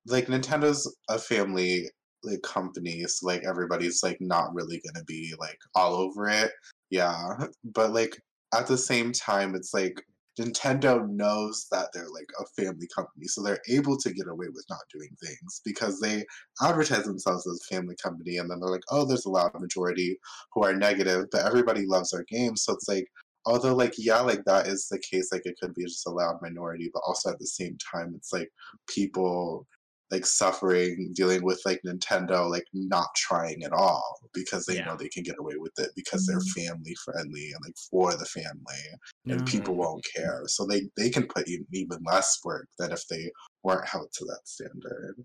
like Nintendo's a family like company, so like everybody's like not really gonna be like all over it. Yeah, *laughs* but like at the same time, it's like Nintendo knows that they're like a family company, so they're able to get away with not doing things because they advertise themselves as a family company, and then they're like, oh, there's a loud majority who are negative, but everybody loves our game, so it's like. Although, like, yeah, like that is the case. Like, it could be just a loud minority, but also at the same time, it's like people like suffering dealing with like Nintendo like not trying at all because they Yeah. know they can get away with it because they're mm-hmm. family friendly and like for the family and Yeah. people won't care so they they can put even, even less work than if they weren't held to that standard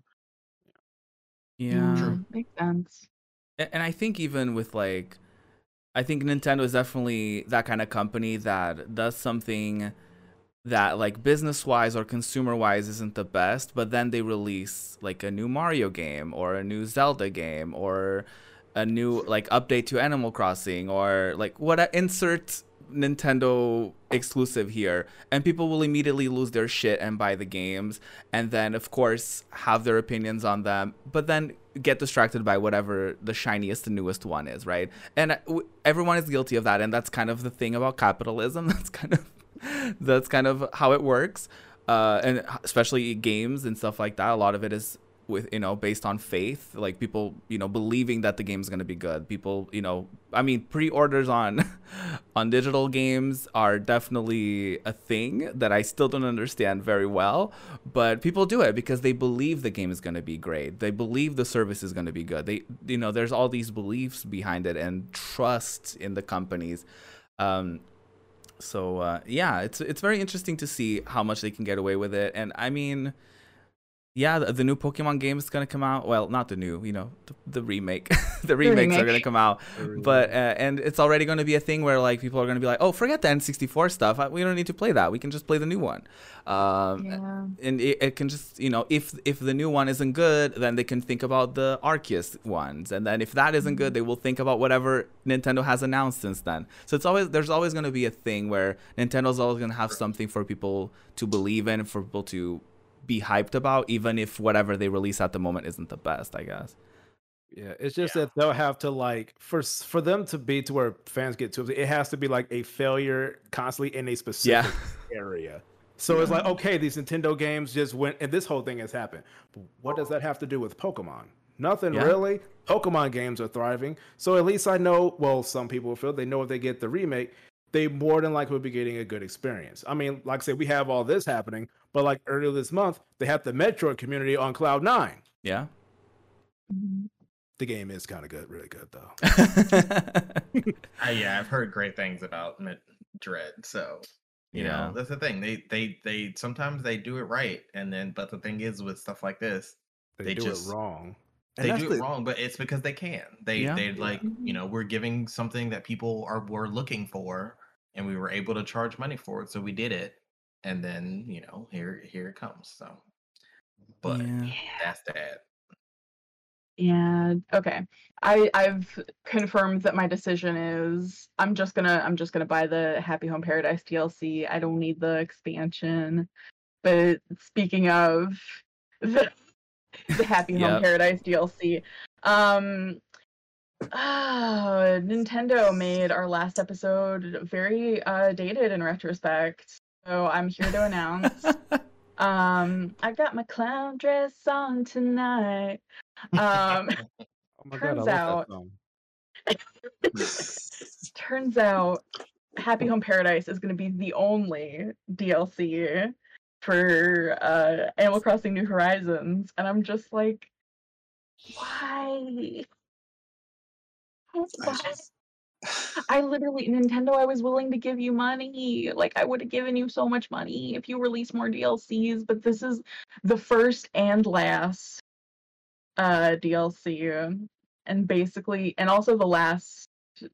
yeah True. Makes sense. And I think even with like, I think Nintendo is definitely that kind of company that does something that like business wise or consumer wise isn't the best, but then they release like a new Mario game or a new Zelda game or a new like update to Animal Crossing or like what insert Nintendo exclusive here and people will immediately lose their shit and buy the games and then of course have their opinions on them but then get distracted by whatever the shiniest and newest one is right? And uh, everyone is guilty of that and that's kind of the thing about capitalism. *laughs* That's kind of *laughs* that's kind of how it works uh, and especially games and stuff like that. A lot of it is with you know based on faith like people you know believing that the game's going to be good. People you know i mean pre-orders on *laughs* on digital games are definitely a thing that i still don't understand very well but people do it because they believe the game is going to be great. They believe the service is going to be good. They you know there's all these beliefs behind it and trust in the companies. Um so uh, yeah it's it's very interesting to see how much they can get away with it. And i mean yeah, the, the new Pokemon game is gonna come out. Well, not the new, you know, *laughs* the, the remake. the remakes remake. are gonna come out, but uh, and it's already gonna be a thing where like people are gonna be like, oh, forget the N64 stuff. I, we don't need to play that. We can just play the new one. Um, Yeah. and it, it can just you know if if the new one isn't good then they can think about the arceus ones and then if that isn't good they will think about whatever nintendo has announced since then so it's always there's always going to be a thing where nintendo's always going to have something for people to believe in for people to be hyped about even if whatever they release at the moment isn't the best i guess Yeah, it's just Yeah. that they'll have to like for for them to be to where fans get to it. It has to be like a failure constantly in a specific yeah. *laughs* area. So it's like okay, these Nintendo games just went, and this whole thing has happened. But what does that have to do with Pokemon? Nothing Yeah. really. Pokemon games are thriving, so at least I know. Well, some people feel they know if they get the remake, they more than likely will be getting a good experience. I mean, like I said, we have all this happening, but like earlier this month, they had the Metroid community on Cloud Nine. yeah Mhm. The game is kind of good, really good though. *laughs* Uh, yeah, I've heard great things about Mid- Dread. So you Yeah. know that's the thing. They they they sometimes they do it right, and then but the thing is with stuff like this, They, They do just- it wrong. And they that's do it the- wrong, but it's because they can. They Yeah. they like you know we're giving something that people are were looking for, and we were able to charge money for it, so we did it, and then you know here here it comes. So, but yeah. that's that. Yeah. Okay. I I've confirmed that my decision is I'm just gonna I'm just gonna buy the Happy Home Paradise DLC. I don't need the expansion. But speaking of *laughs* the *laughs* the Happy Home Yep. Paradise DLC, um ah, Nintendo made our last episode very uh dated in retrospect. So I'm here to announce *laughs* um I got my clown dress on tonight. Um *laughs* Oh my Turns god, out- turns out Happy Home Paradise is going to be the only DLC for uh, Animal Crossing New Horizons, and I'm just like, why? I Why? I literally, Nintendo, I was willing to give you money. Like, I would have given you so much money if you release more DLCs, but this is the first and last uh, DLC. And basically, and also the last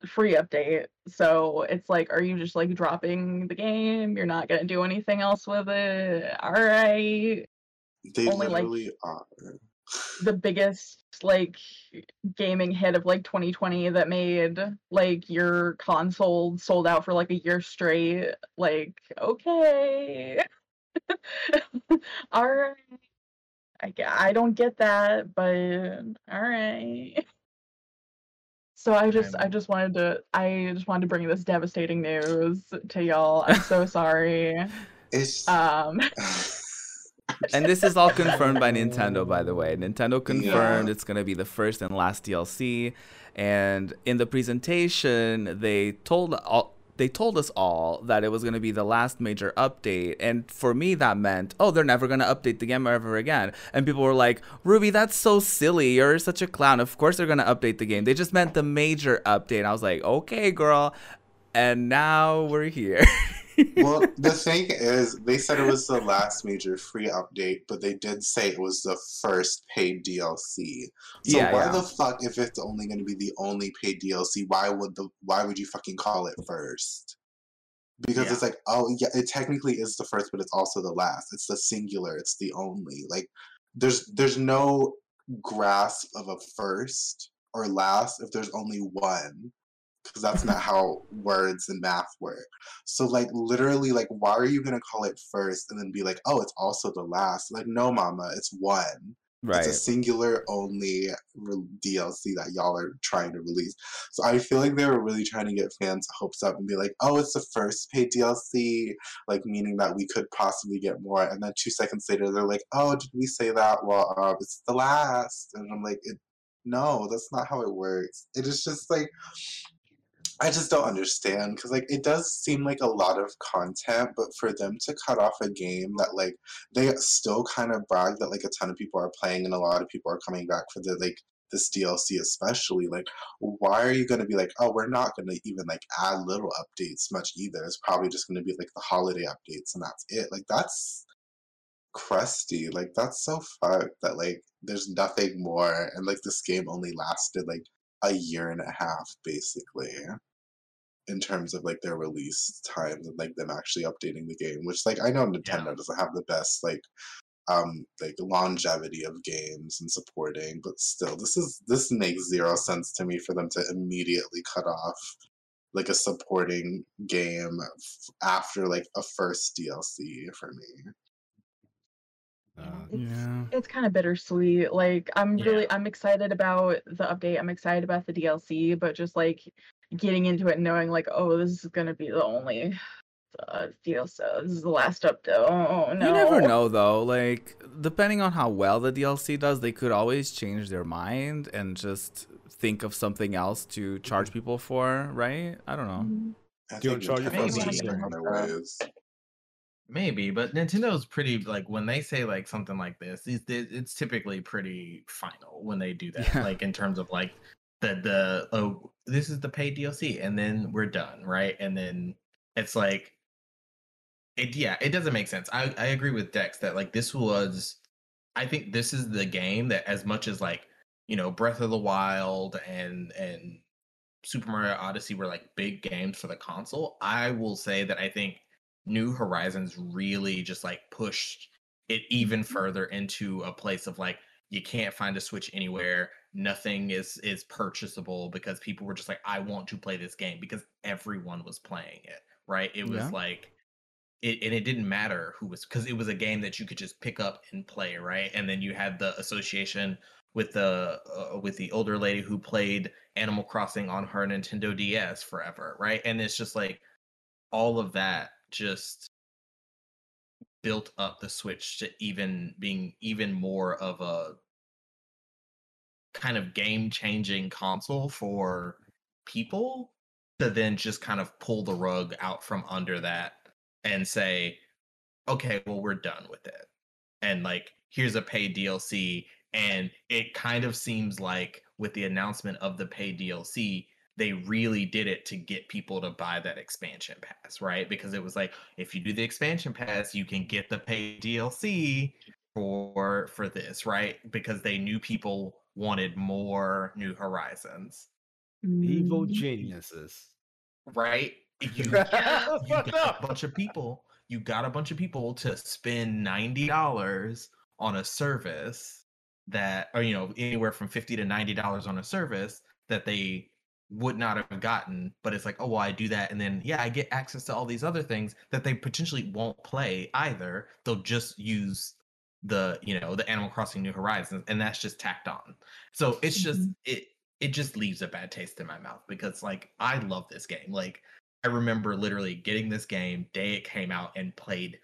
free update. So it's like, are you just like dropping the game? You're not going to do anything else with it? All right. They Only, like- literally are. the biggest like gaming hit of like 2020 that made like your console sold out for like a year straight like okay *laughs* all right I, I don't get that but all right *laughs* so i just i just wanted to i just wanted to bring this devastating news to y'all i'm so *laughs* sorry It's um *laughs* and this is all confirmed by Nintendo, by the way. Nintendo confirmed Yeah. it's going to be the first and last DLC. And in the presentation, they told all, they told us all that it was going to be the last major update. And for me, that meant, oh, they're never going to update the game ever again. And people were like, Ruby, that's so silly. You're such a clown. Of course they're going to update the game. They just meant the major update. I was like, okay, girl. And now we're here. *laughs* well, *laughs* the thing is, they said it was the last major free update, but they did say it was the first paid DLC. So Yeah, why yeah. the fuck, if it's only going to be the only paid DLC, why would the why would you fucking call it first? Because Yeah. it's like, oh yeah, it technically is the first, but it's also the last. It's the singular. It's the only. Like, there's there's no grasp of a first or last if there's only one because that's not how words and math work. So like literally like why are you gonna call it first and then be like, oh, it's also the last? Like no, mama, it's one. right. It's a singular only re- DLC that y'all are trying to release. So I feel like they were really trying to get fans' hopes up and be like, oh, it's the first paid DLC, like meaning that we could possibly get more. And then two seconds later, they're like, oh, did we say that? Well, uh, it's the last. And I'm like, it, no, that's not how it works. It is just like. I just don't understand because like it does seem like a lot of content, but for them to cut off a game that like they still kind of brag that like a ton of people are playing and a lot of people are coming back for the like this DLC especially like why are you going to be like oh we're not going to even like add little updates much either it's probably just going to be like the holiday updates and that's it like that's crusty. Like that's so fucked that like there's nothing more and like this game only lasted like a year and a half basically in terms of like their release times and like them actually updating the game which like i know nintendo Yeah. doesn't have the best like um like longevity of games and supporting but still this is this makes zero sense to me for them to immediately cut off like a supporting game f- after like a first dlc for me Uh, It's, Yeah. it's kind of bittersweet. Like I'm Yeah. really I'm excited about the update. I'm excited about the DLC, but just like getting into it and knowing like, oh, this is gonna be the only uh, DLC. This is the last update. Oh no. You never know though. Like depending on how well the DLC does, they could always change their mind and just think of something else to charge people for, right? I don't know. Mhm. I Do you think charge your Nintendo's phone thinking bill? other ways. Maybe, but Nintendo's pretty like when they say like something like this, it's, it's typically pretty final when they do *laughs* that. Yeah. Like in terms of like the the oh this is the paid DLC and then we're done, right? And then it's like it yeah, it doesn't make sense. I I agree with Dex that like this was I think this is the game that as much as like, you know, Breath of the Wild and and Super Mario Odyssey were like big games for the console, I will say that I think New Horizons really just like pushed it even further into a place of like you can't find a Switch anywhere. Nothing is is purchasable because people were just like, I want to play this game because everyone was playing it. Right? It was Yeah. like it, and it didn't matter who was because it was a game that you could just pick up and play, right? And then you had the association with the uh, with the older lady who played Animal Crossing on her Nintendo DS forever, right? And it's just like all of that just built up the Switch to even being even more of a kind of game changing console for people to then just kind of pull the rug out from under that and say, okay, well, we're done with it. And like, here's a paid DLC. And it kind of seems like with the announcement of the paid DLC, they really did it to get people to buy that expansion pass, right? Because it was like, if you do the expansion pass, you can get the paid DLC for for this, right? Because they knew people wanted more New Horizons, evil Mm. geniuses. right? You, *laughs* That's you got up. a bunch of people. You got a bunch of people to spend ninety dollars on a service that, or you know, anywhere from fifty to ninety dollars on a service that they would not have gotten. But it's like, oh well, I do that, and then yeah, I get access to all these other things that they potentially won't play either. They'll just use the you know the Animal Crossing New Horizons, and that's just tacked on. So it's just Mhm. it it just leaves a bad taste in my mouth because like I love this game. Like I remember literally getting this game day it came out and played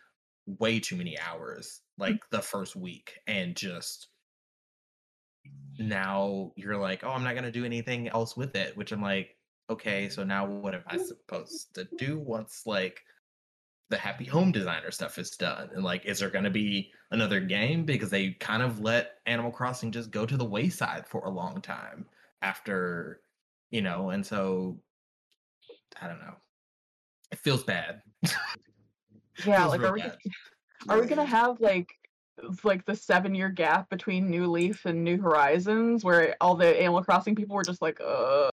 way too many hours like the first week and just now you're like, "Oh, I'm not going to do anything else with it," which I'm like, "Okay, so now what am I mm. supposed to do once like the happy home designer stuff is done? And like is there going to be another game? Because they kind of let animal crossing just go to the wayside for a long time after you know and so i don't know. It feels bad. *laughs* Yeah, Feels like are we bad. *laughs* are we gonna have like like the seven year gap between New Leaf and New Horizons where all the Animal Crossing people were just like, uh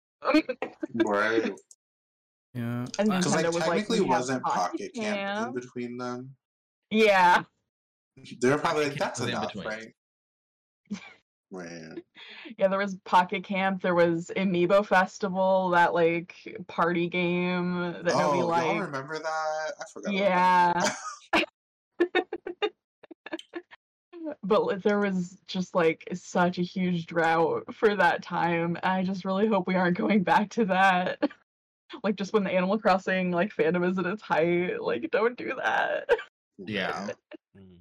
Right. *laughs* Yeah. and I- Because like was technically "We have wasn't Pocket Camp in between them. Yeah. They were probably like, that's was in enough, between. right? Right. *laughs* Yeah, there was Pocket Camp, there was Amiibo Festival, that like party game that oh, nobody y'all liked. remember that? I forgot. Yeah. *laughs* that. but there was just like such a huge drought for that time. I just really hope we aren't going back to that. *laughs* like just when the Animal Crossing like fandom is at its height, like don't do that. yeah Mm.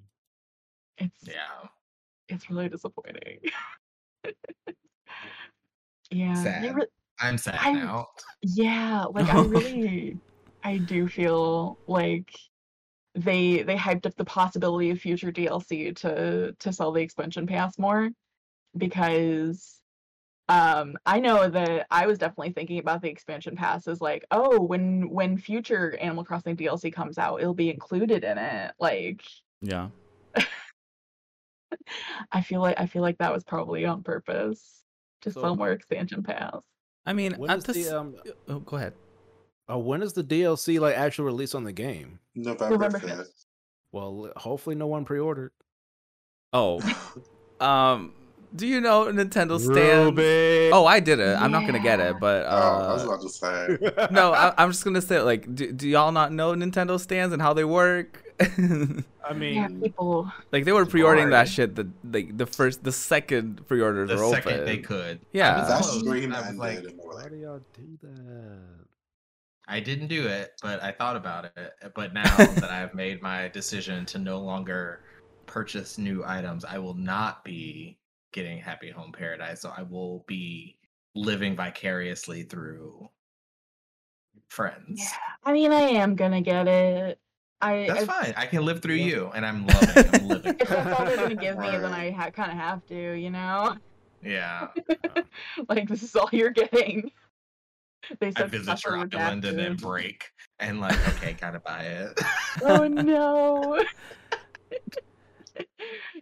It's yeah it's really disappointing. *laughs* yeah. Sad. re- i'm sad I'm- now Yeah, like I *laughs* really I do feel like they they hyped up the possibility of future DLC to to sell the expansion pass more because um I know that I was definitely thinking about the expansion pass as like, oh, when when future Animal Crossing DLC comes out, it'll be included in it. Like Yeah. *laughs* I feel like I feel like that was probably on purpose to So- sell more expansion pass. I mean, at this, the um? oh, go ahead. Uh, when is the DLC like actually released on the game? November November 5th. 5th. Well, hopefully no one pre-ordered. Oh, *laughs* um, do you know Nintendo stand? Ruby. Oh, I did it. I'm not gonna get it, but Oh, I was uh, about to say. *laughs* no, I, I'm just gonna say like, do, do y'all not know Nintendo stands and how they work? *laughs* I mean, Yeah, mean, people. like they were pre-ordering that shit the like the first the second pre-orders The were second open. they could. Yeah. I was That I was like, and they were why do y'all do that? I didn't do it, but I thought about it. Eh, but now that I've made my decision to no longer purchase new items, I will not be getting Happy Home Paradise. So I will be living vicariously through friends. Yeah, I mean, I am gonna get it. I That's I- fine. I can live through you, and I'm loving. it. I'm living. *laughs* If that's all they're gonna give *laughs* me, then I ha- kind of have to, you know. Yeah, *laughs* uh. like this is all you're getting. They I said visit special your island and then break, and like, *laughs* okay, gotta buy it. Oh no. *laughs*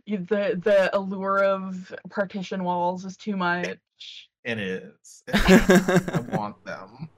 The the allure of partition walls is too much. It is. I *laughs* want them.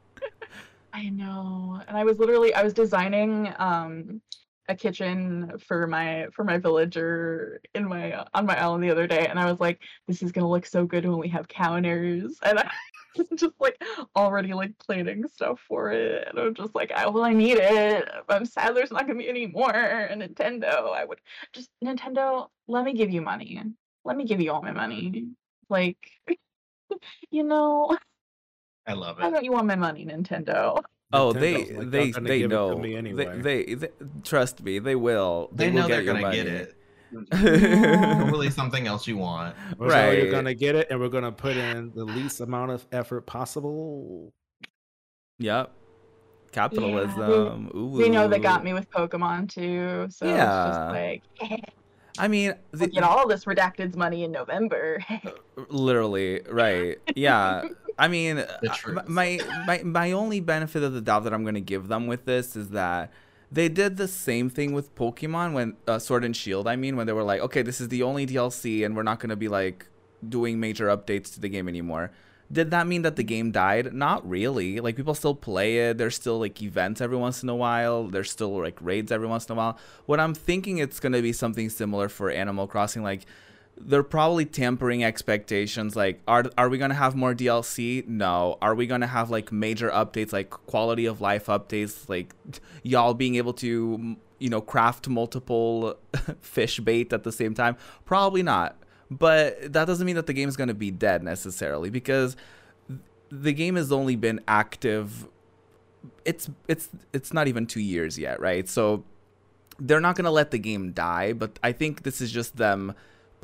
I know. And I was literally I was designing um a kitchen for my for my villager in my on my island the other day and I was like this is going to look so good when we have counters and I was *laughs* just like already like planning stuff for it and I'm just like I well I need it. I'm sad there's not going to be any more and Nintendo I would just Nintendo let me give you money. Let me give you all my money. Like *laughs* you know, I love why it. don't you want my money, Nintendo? Oh, they like, they they give it to know. me They- anyway." They, they trust me. They will. They, will know they're your gonna get it. Probably something else you want. We're right. Right. You're gonna get it, and we're gonna put in the least amount of effort possible. Yep. Capitalism. Ooh. We know that got me with Pokemon too, so Yeah. it's just like *laughs* I mean, *laughs* the, we'll get all this redacted's money in November. literally right. Yeah. *laughs* I mean, uh, my my my only benefit of the doubt that I'm gonna give them with this is that they did the same thing with Pokemon when uh, Sword and Shield. I mean, when they were like, okay, this is the only DLC, and we're not gonna be like doing major updates to the game anymore. Did that mean that the game died? Not really. Like people still play it. There's still like events every once in a while. There's still like raids every once in a while. What I'm thinking it's gonna be something similar for Animal Crossing. Like they're probably tampering expectations. Like, are are we gonna have more DLC? No. Are we gonna have like major updates, like quality of life updates, like y'all being able to, you know, craft multiple *laughs* fish bait at the same time? Probably not. But that doesn't mean that the game is gonna be dead necessarily because the game has only been active. It's it's it's not even two years yet, right? So they're not gonna let the game die. But I think this is just them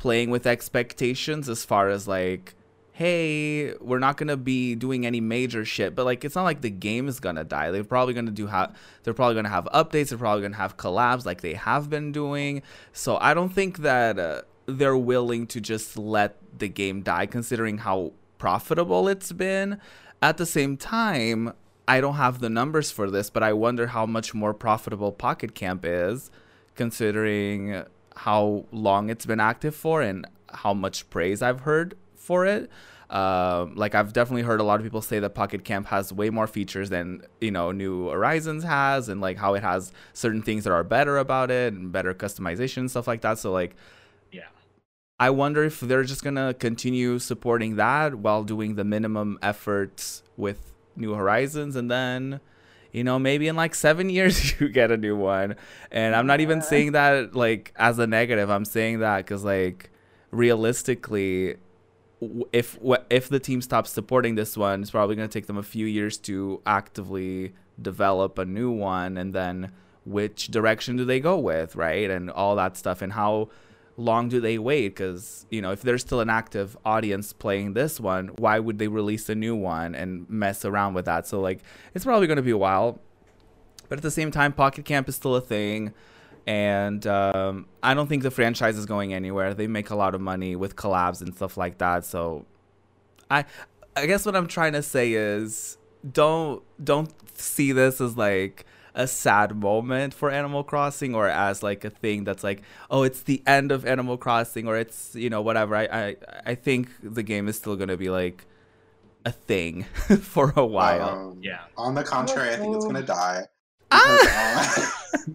playing with expectations as far as like hey we're not gonna be doing any major shit but like it's not like the game is gonna die. They're probably gonna do have they're probably gonna have updates they're probably gonna have collabs like they have been doing. So i don't think that uh, they're willing to just let the game die considering how profitable it's been. At the same time i don't have the numbers for this but i wonder how much more profitable pocket camp is considering how long it's been active for and how much praise I've heard for it. Um, like I've definitely heard a lot of people say that Pocket Camp has way more features than you know New Horizons has, and like how it has certain things that are better about it and better customization and stuff like that. So like, Yeah. I wonder if they're just gonna continue supporting that while doing the minimum efforts with New Horizons, and then you know maybe in like seven *laughs* years you get a new one. And i'm not even saying that like as a negative. I'm saying that because like realistically if if the team stops supporting this one it's probably going to take them a few years to actively develop a new one. And then which direction do they go with right? And all that stuff. And how long do they wait? Because you know if there's still an active audience playing this one why would they release a new one and mess around with that? So like it's probably going to be a while but at the same time pocket camp is still a thing. And um, i don't think the franchise is going anywhere. They make a lot of money with collabs and stuff like that. So i i guess what i'm trying to say is don't don't see this as like a sad moment for Animal Crossing or as like a thing that's like, oh, it's the end of Animal Crossing or it's you know whatever. I I, I think the game is still gonna be like a thing *laughs* for a while. Um, Yeah. On the contrary, I think it's gonna die. Ah! Because, uh,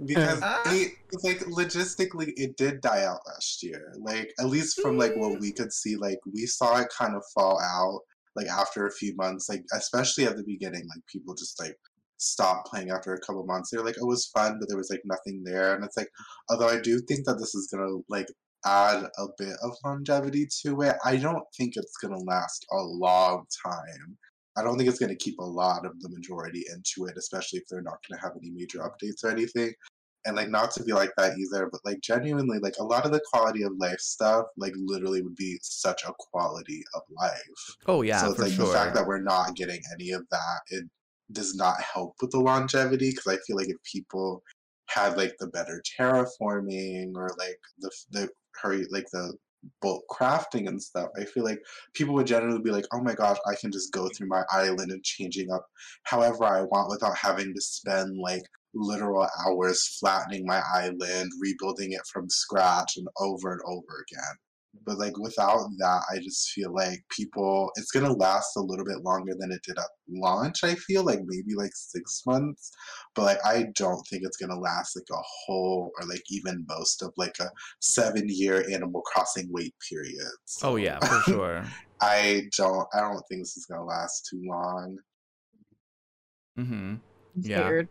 *laughs* because Ah. it, like logistically, it did die out last year. Like at least from like what we could see, like we saw it kind of fall out. Like after a few months, like especially at the beginning, like people just like stopped playing after a couple months. They're like, "Oh, it was fun," but there was like nothing there. And it's like, although I do think that this is gonna like add a bit of longevity to it, I don't think it's gonna last a long time. I don't think it's going to keep a lot of the majority into it, especially if they're not going to have any major updates or anything. And like, not to be like that either, but like, genuinely, like a lot of the quality of life stuff, like, literally would be such a quality of life. Oh yeah, so it's for like sure. the fact that we're not getting any of that, does not help with the longevity because I feel like if people had like the better terraforming or like the the hurry like the bulk crafting and stuff, I feel like people would generally be like, "Oh my gosh, I can just go through my island and changing up however I want without having to spend like literal hours flattening my island, rebuilding it from scratch and over and over again." But like without that, I just feel like people it's gonna last a little bit longer than it did at launch. I feel like maybe like six months, but like I don't think it's gonna last like a whole or like even most of like a seven year Animal Crossing wait period. oh So yeah, for sure. *laughs* I don't I don't think this is gonna last too long. Mm-hmm. I'm Yeah. scared.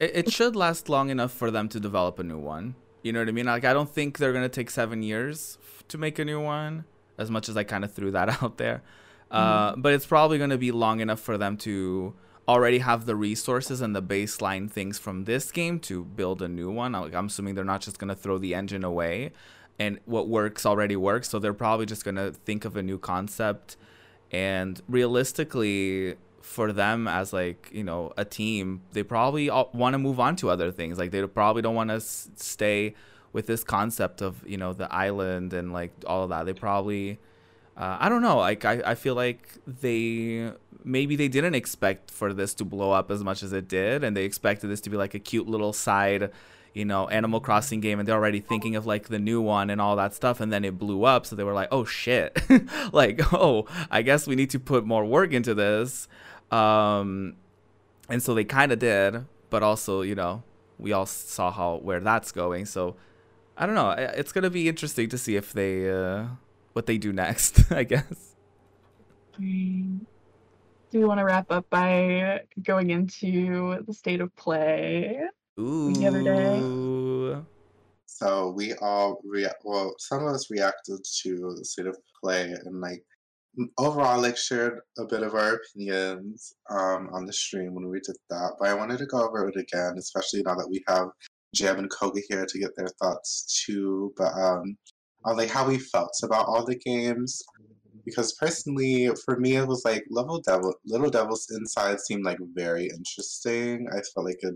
It, it should last long enough for them to develop a new one. You know what I mean? Like I don't think they're gonna take seven years f- to make a new one. As much as I kind of threw that *laughs* out there, uh, but it's probably gonna be long enough for them to already have the resources and the baseline things from this game to build a new one. I'm assuming they're not just gonna throw the engine away, and what works already works. So they're probably just gonna think of a new concept and realistically for them as like you know a team they probably want to move on to other things like they probably don't want to s- stay with this concept of you know the island and like all of that they probably uh, i don't know like I, I feel like they maybe they didn't expect for this to blow up as much as it did and they expected this to be like a cute little side you know animal crossing game and they're already thinking of like the new one and all that stuff and then it blew up so they were like oh shit. *laughs* Like *laughs* oh i guess we need to put more work into this. Um and so they kind of did but also you know we all saw how where that's going so i don't know it's gonna be interesting to see if they uh what they do next *laughs* i guess. Do we want to wrap up by going into the state of play? Ooh. The other day. So we all rea- well, some of us reacted to the state of play and like overall like shared a bit of our opinions um on the stream when we did that. But I wanted to go over it again, especially now that we have Jam and Koga here to get their thoughts too. But um on like how we felt about all the games. Because personally, for me, it was like Level Devil, Little Devils Inside seemed like very interesting. I felt like it,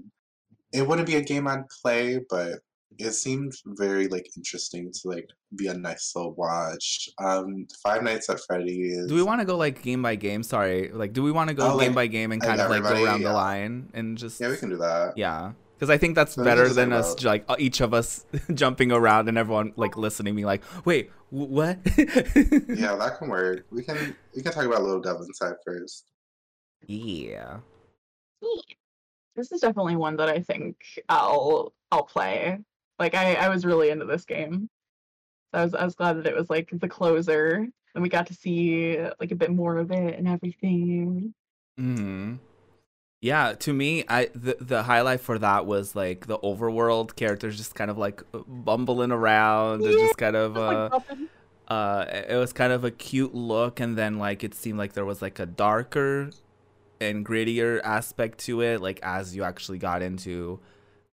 it wouldn't be a game I'd play, but it seemed very like interesting to like be a nice little watch. Um, Five Nights at Freddy's. do we want to go like game by game sorry like do we want to go Oh, game like, by game and kind of like go around the line and just Yeah, we can do that. Yeah, because I think that's So better than us about- like uh, each of us *laughs* jumping around and everyone like listening, me like, wait, wh- what? *laughs* Yeah, that can work. We can we can talk about Little Devil Inside first. yeah. This is definitely one that I think I'll I'll play. Like I, I was really into this game. So I was I was glad that it was like the closer and we got to see like a bit more of it and everything. Hmm. Yeah. To me, I the the highlight for that was like the overworld characters just kind of like bumbling around and just kind of *laughs* like, uh uh it was kind of a cute look and then like it seemed like there was like a darker and grittier aspect to it like as you actually got into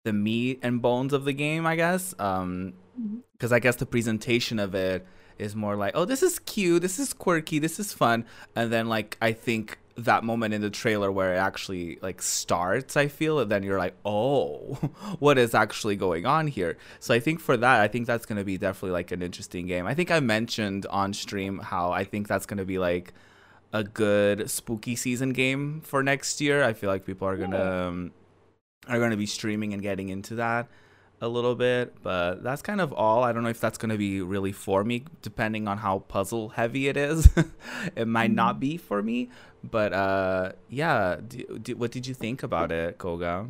the meat and bones of the game i guess um Mhm. because i guess the presentation of it is more like oh this is cute this is quirky this is fun and then like i think that moment in the trailer where it actually like starts i feel and then you're like oh *laughs* what is actually going on here? So i think for that i think that's going to be definitely like an interesting game. I think i mentioned on stream how i think that's going to be like a good spooky season game for next year. I feel like people are going to um, are going to be streaming and getting into that a little bit, but that's kind of all. I don't know if that's going to be really for me, depending on how puzzle heavy it is. *laughs* it might not be for me, but uh, yeah. Do, do, what did you think about it, Koga?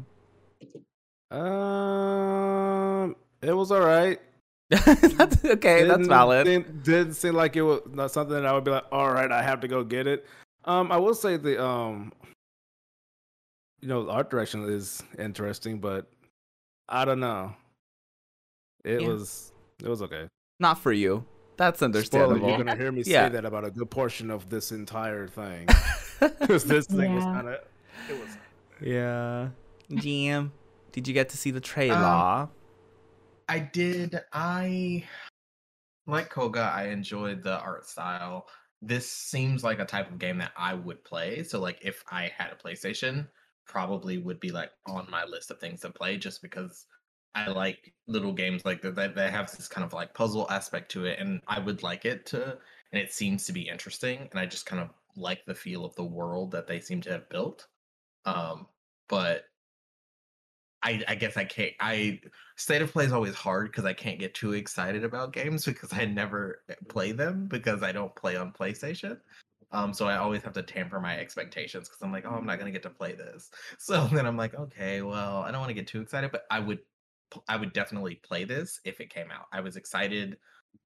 Um, it was all right. *laughs* that's okay. that's Didn't- valid. Didn't, didn't seem like it was not something that I would be like, all right, I have to go get it. Um, I will say the um, you know, art direction is interesting, but I don't know. It Yeah. was it was okay. Not for you. That's Spoiler, understandable. you're gonna hear me *laughs* Yeah. say that about a good portion of this entire thing *laughs* because this thing was Yeah. kind of it was. yeah. Jam, did you get to see the trailer? Um, I did. I like Koga. I enjoyed the art style. This seems like a type of game that I would play. So, like, if I had a PlayStation, probably would be like on my list of things to play, just because I like little games like that that have this kind of like puzzle aspect to it, and I would like it to. And it seems to be interesting, and I just kind of like the feel of the world that they seem to have built. Um, but I, I guess I can't. I state of play is always hard because I can't get too excited about games *laughs* because I never play them because I don't play on PlayStation. Um, so I always have to tamper my expectations because I'm like, oh, I'm not gonna get to play this. *laughs* So then I'm like, okay, well, I don't want to get too excited, but I would, I would definitely play this if it came out. I was excited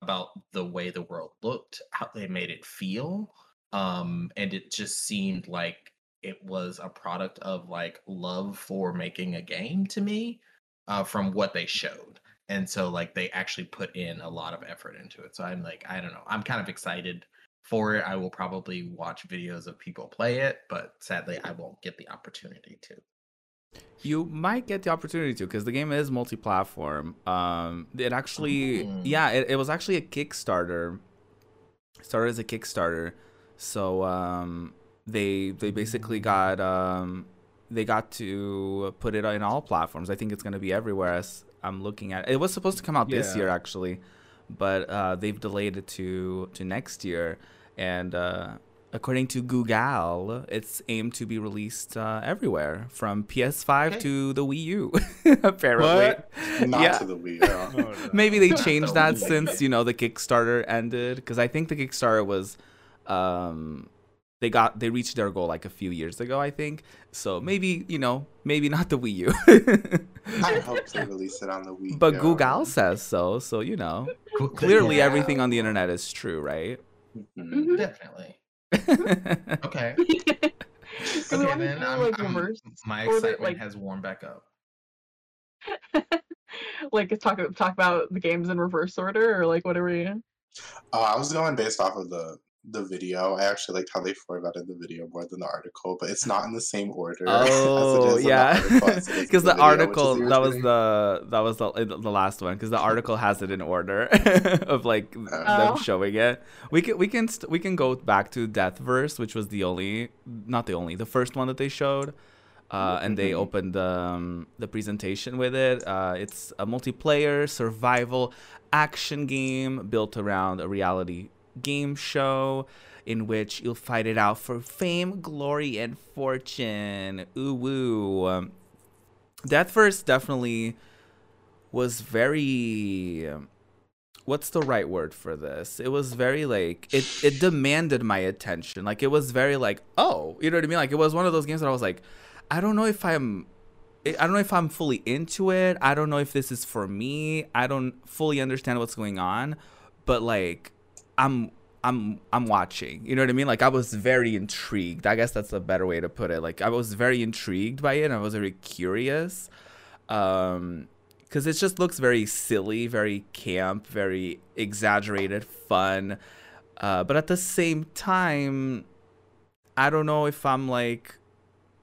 about the way the world looked, how they made it feel, um, and it just seemed like it was a product of like love for making a game to me uh, from what they showed. And so like they actually put in a lot of effort into it. So i'm like i don't know. I'm kind of excited for it. I will probably watch videos of people play it but sadly i won't get the opportunity to You might get the opportunity to because the game is multi-platform. Um, it actually, Mm. yeah, it, it was actually a Kickstarter. Started as a Kickstarter, so um, they they basically got um, they got to put it in all platforms. I think it's gonna be everywhere. As I'm looking at, it it was supposed to come out this year actually, but uh, they've delayed it to to next year. And uh, according to Google, it's aimed to be released uh, everywhere from PS5 Okay. to the Wii U. *laughs* apparently, What? Not Yeah. to the Wii. yeah. *laughs* Oh, no. maybe they changed that Wii. since you know the Kickstarter ended because I think the Kickstarter was um they got they reached their goal like a few years ago I think so maybe you know maybe not the Wii U I *laughs* hope they release it on the Wii. U. But yeah. Google says so so you know clearly Yeah, everything on the internet is true right Mhm. Mhm. definitely okay. *laughs* Do okay then I'm, like, I'm- my order, excitement like- has warmed back up. *laughs* Like talk talk about the games in reverse order or like what are we Oh, I was going based off of the the video. I actually liked how they formatted the video more than the article, but it's not in the same order. *laughs* Oh is in the yeah, article, as it is in because the, video, which is article that was the that was the the last one because the *laughs* article has it in order *laughs* of like them Oh. showing it. We can we can st- we can go back to Deathverse, which was the only not the only the first one that they showed. Uh, and they opened um, the presentation with it. Uh, it's a multiplayer survival action game built around a reality game show in which you'll fight it out for fame, glory, and fortune. Ooh woo. Um, Deathverse definitely was very. What's the right word for this? It was very like it. It demanded my attention. Like it was very like oh, you know what I mean? Like it was one of those games that I was like, I don't know if I'm I don't know if I'm fully into it. I don't know if this is for me. I don't fully understand what's going on, but like I'm I'm I'm watching. You know what I mean? Like I was very intrigued. I guess that's a better way to put it. Like I was very intrigued by it and I was very curious. Um cuz it just looks very silly, very camp, very exaggerated, fun. Uh but at the same time I don't know if I'm like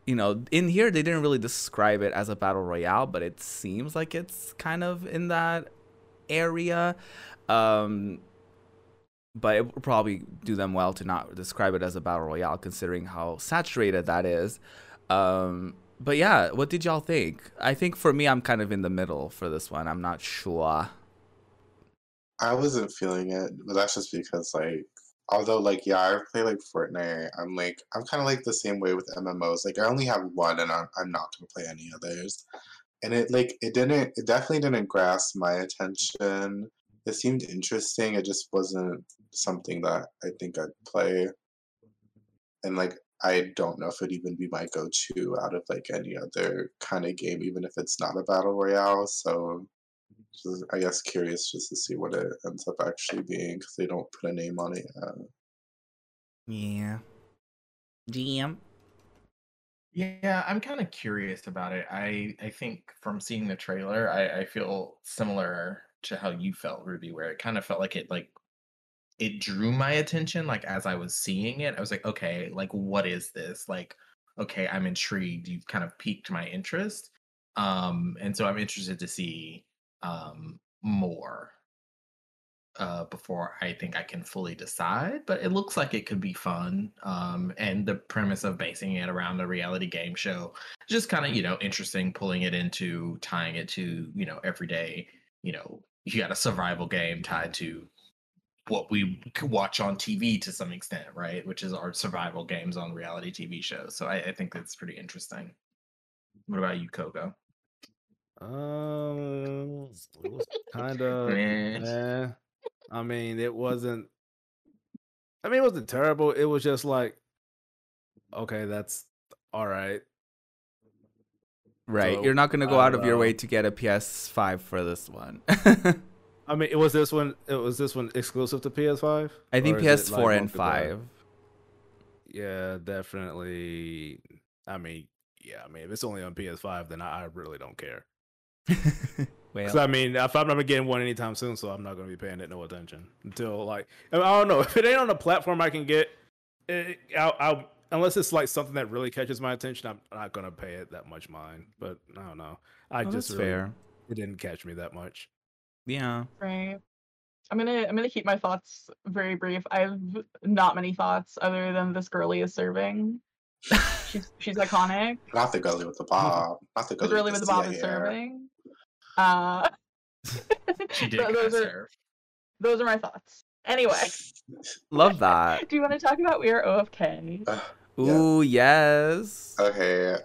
you know, in here they didn't really describe it as a battle royale, but it seems like it's kind of in that area. Um, but it would probably do them well to not describe it as a battle royale, considering how saturated that is. Um, but yeah, what did y'all think? I think for me, I'm kind of in the middle for this one. I'm not sure. I wasn't feeling it, but that's just because like although like yeah, I play like Fortnite. I'm like I'm kind of like the same way with MMOs. Like I only have one, and I'm I'm not gonna play any others. And it like it didn't it definitely didn't grasp my attention. It seemed interesting. It just wasn't something that I think I'd play. And like I don't know if it'd even be my go-to out of like any other kind of game, even if it's not a battle royale. So just, I guess curious just to see what it ends up actually being because they don't put a name on it yet. Yeah. DM. Yeah, I'm kind of curious about it. I I think from seeing the trailer, I, I feel similar to how you felt, Ruby, where it kind of felt like it like it drew my attention like as I was seeing it. I was like, okay, like what is this? Like, okay, I'm intrigued. You've kind of piqued my interest. Um, and so I'm interested to see um more uh before I think I can fully decide, but it looks like it could be fun. Um and the premise of basing it around a reality game show just kind of, you know, interesting pulling it into tying it to, you know, everyday, you know, you got a survival game tied to what we c- watch on TV to some extent, right? Which is our survival games on reality TV shows. So I, I think that's pretty interesting. What about you, Koga? Um, it was kind *laughs* of. Meh. eh. I mean, it wasn't. I mean, it wasn't terrible. It was just like, okay, that's all right. Right. So, You're not gonna go out don't of your way to get a PS5 for this one. *laughs* I mean, it was this one. It was this one exclusive to PS5. I think Or is it, PS4 like, and five. Yeah, definitely. I mean, yeah. I mean, if it's only on PS5, then I, I really don't care. Because *laughs* well, I mean, if I'm not getting one anytime soon, so I'm not going to be paying it no attention until like I, mean, I don't know *laughs* if it ain't on a platform I can get. It, I'll, I'll unless it's like something that really catches my attention, I'm not going to pay it that much mind. But I don't know. I oh, just that's really, fair. it didn't catch me that much. Yeah. Right. I'm gonna I'm gonna keep my thoughts very brief. I have not many thoughts other than this girly is serving. She's *laughs* she's iconic. Not the gully with the bob. Not the The girly with the bob is serving. Uh, She *laughs* did those are serve. those are my thoughts. Anyway, *laughs* Love that. do you want to talk about We Are OFK? Ugh, Yeah. Yes. Okay.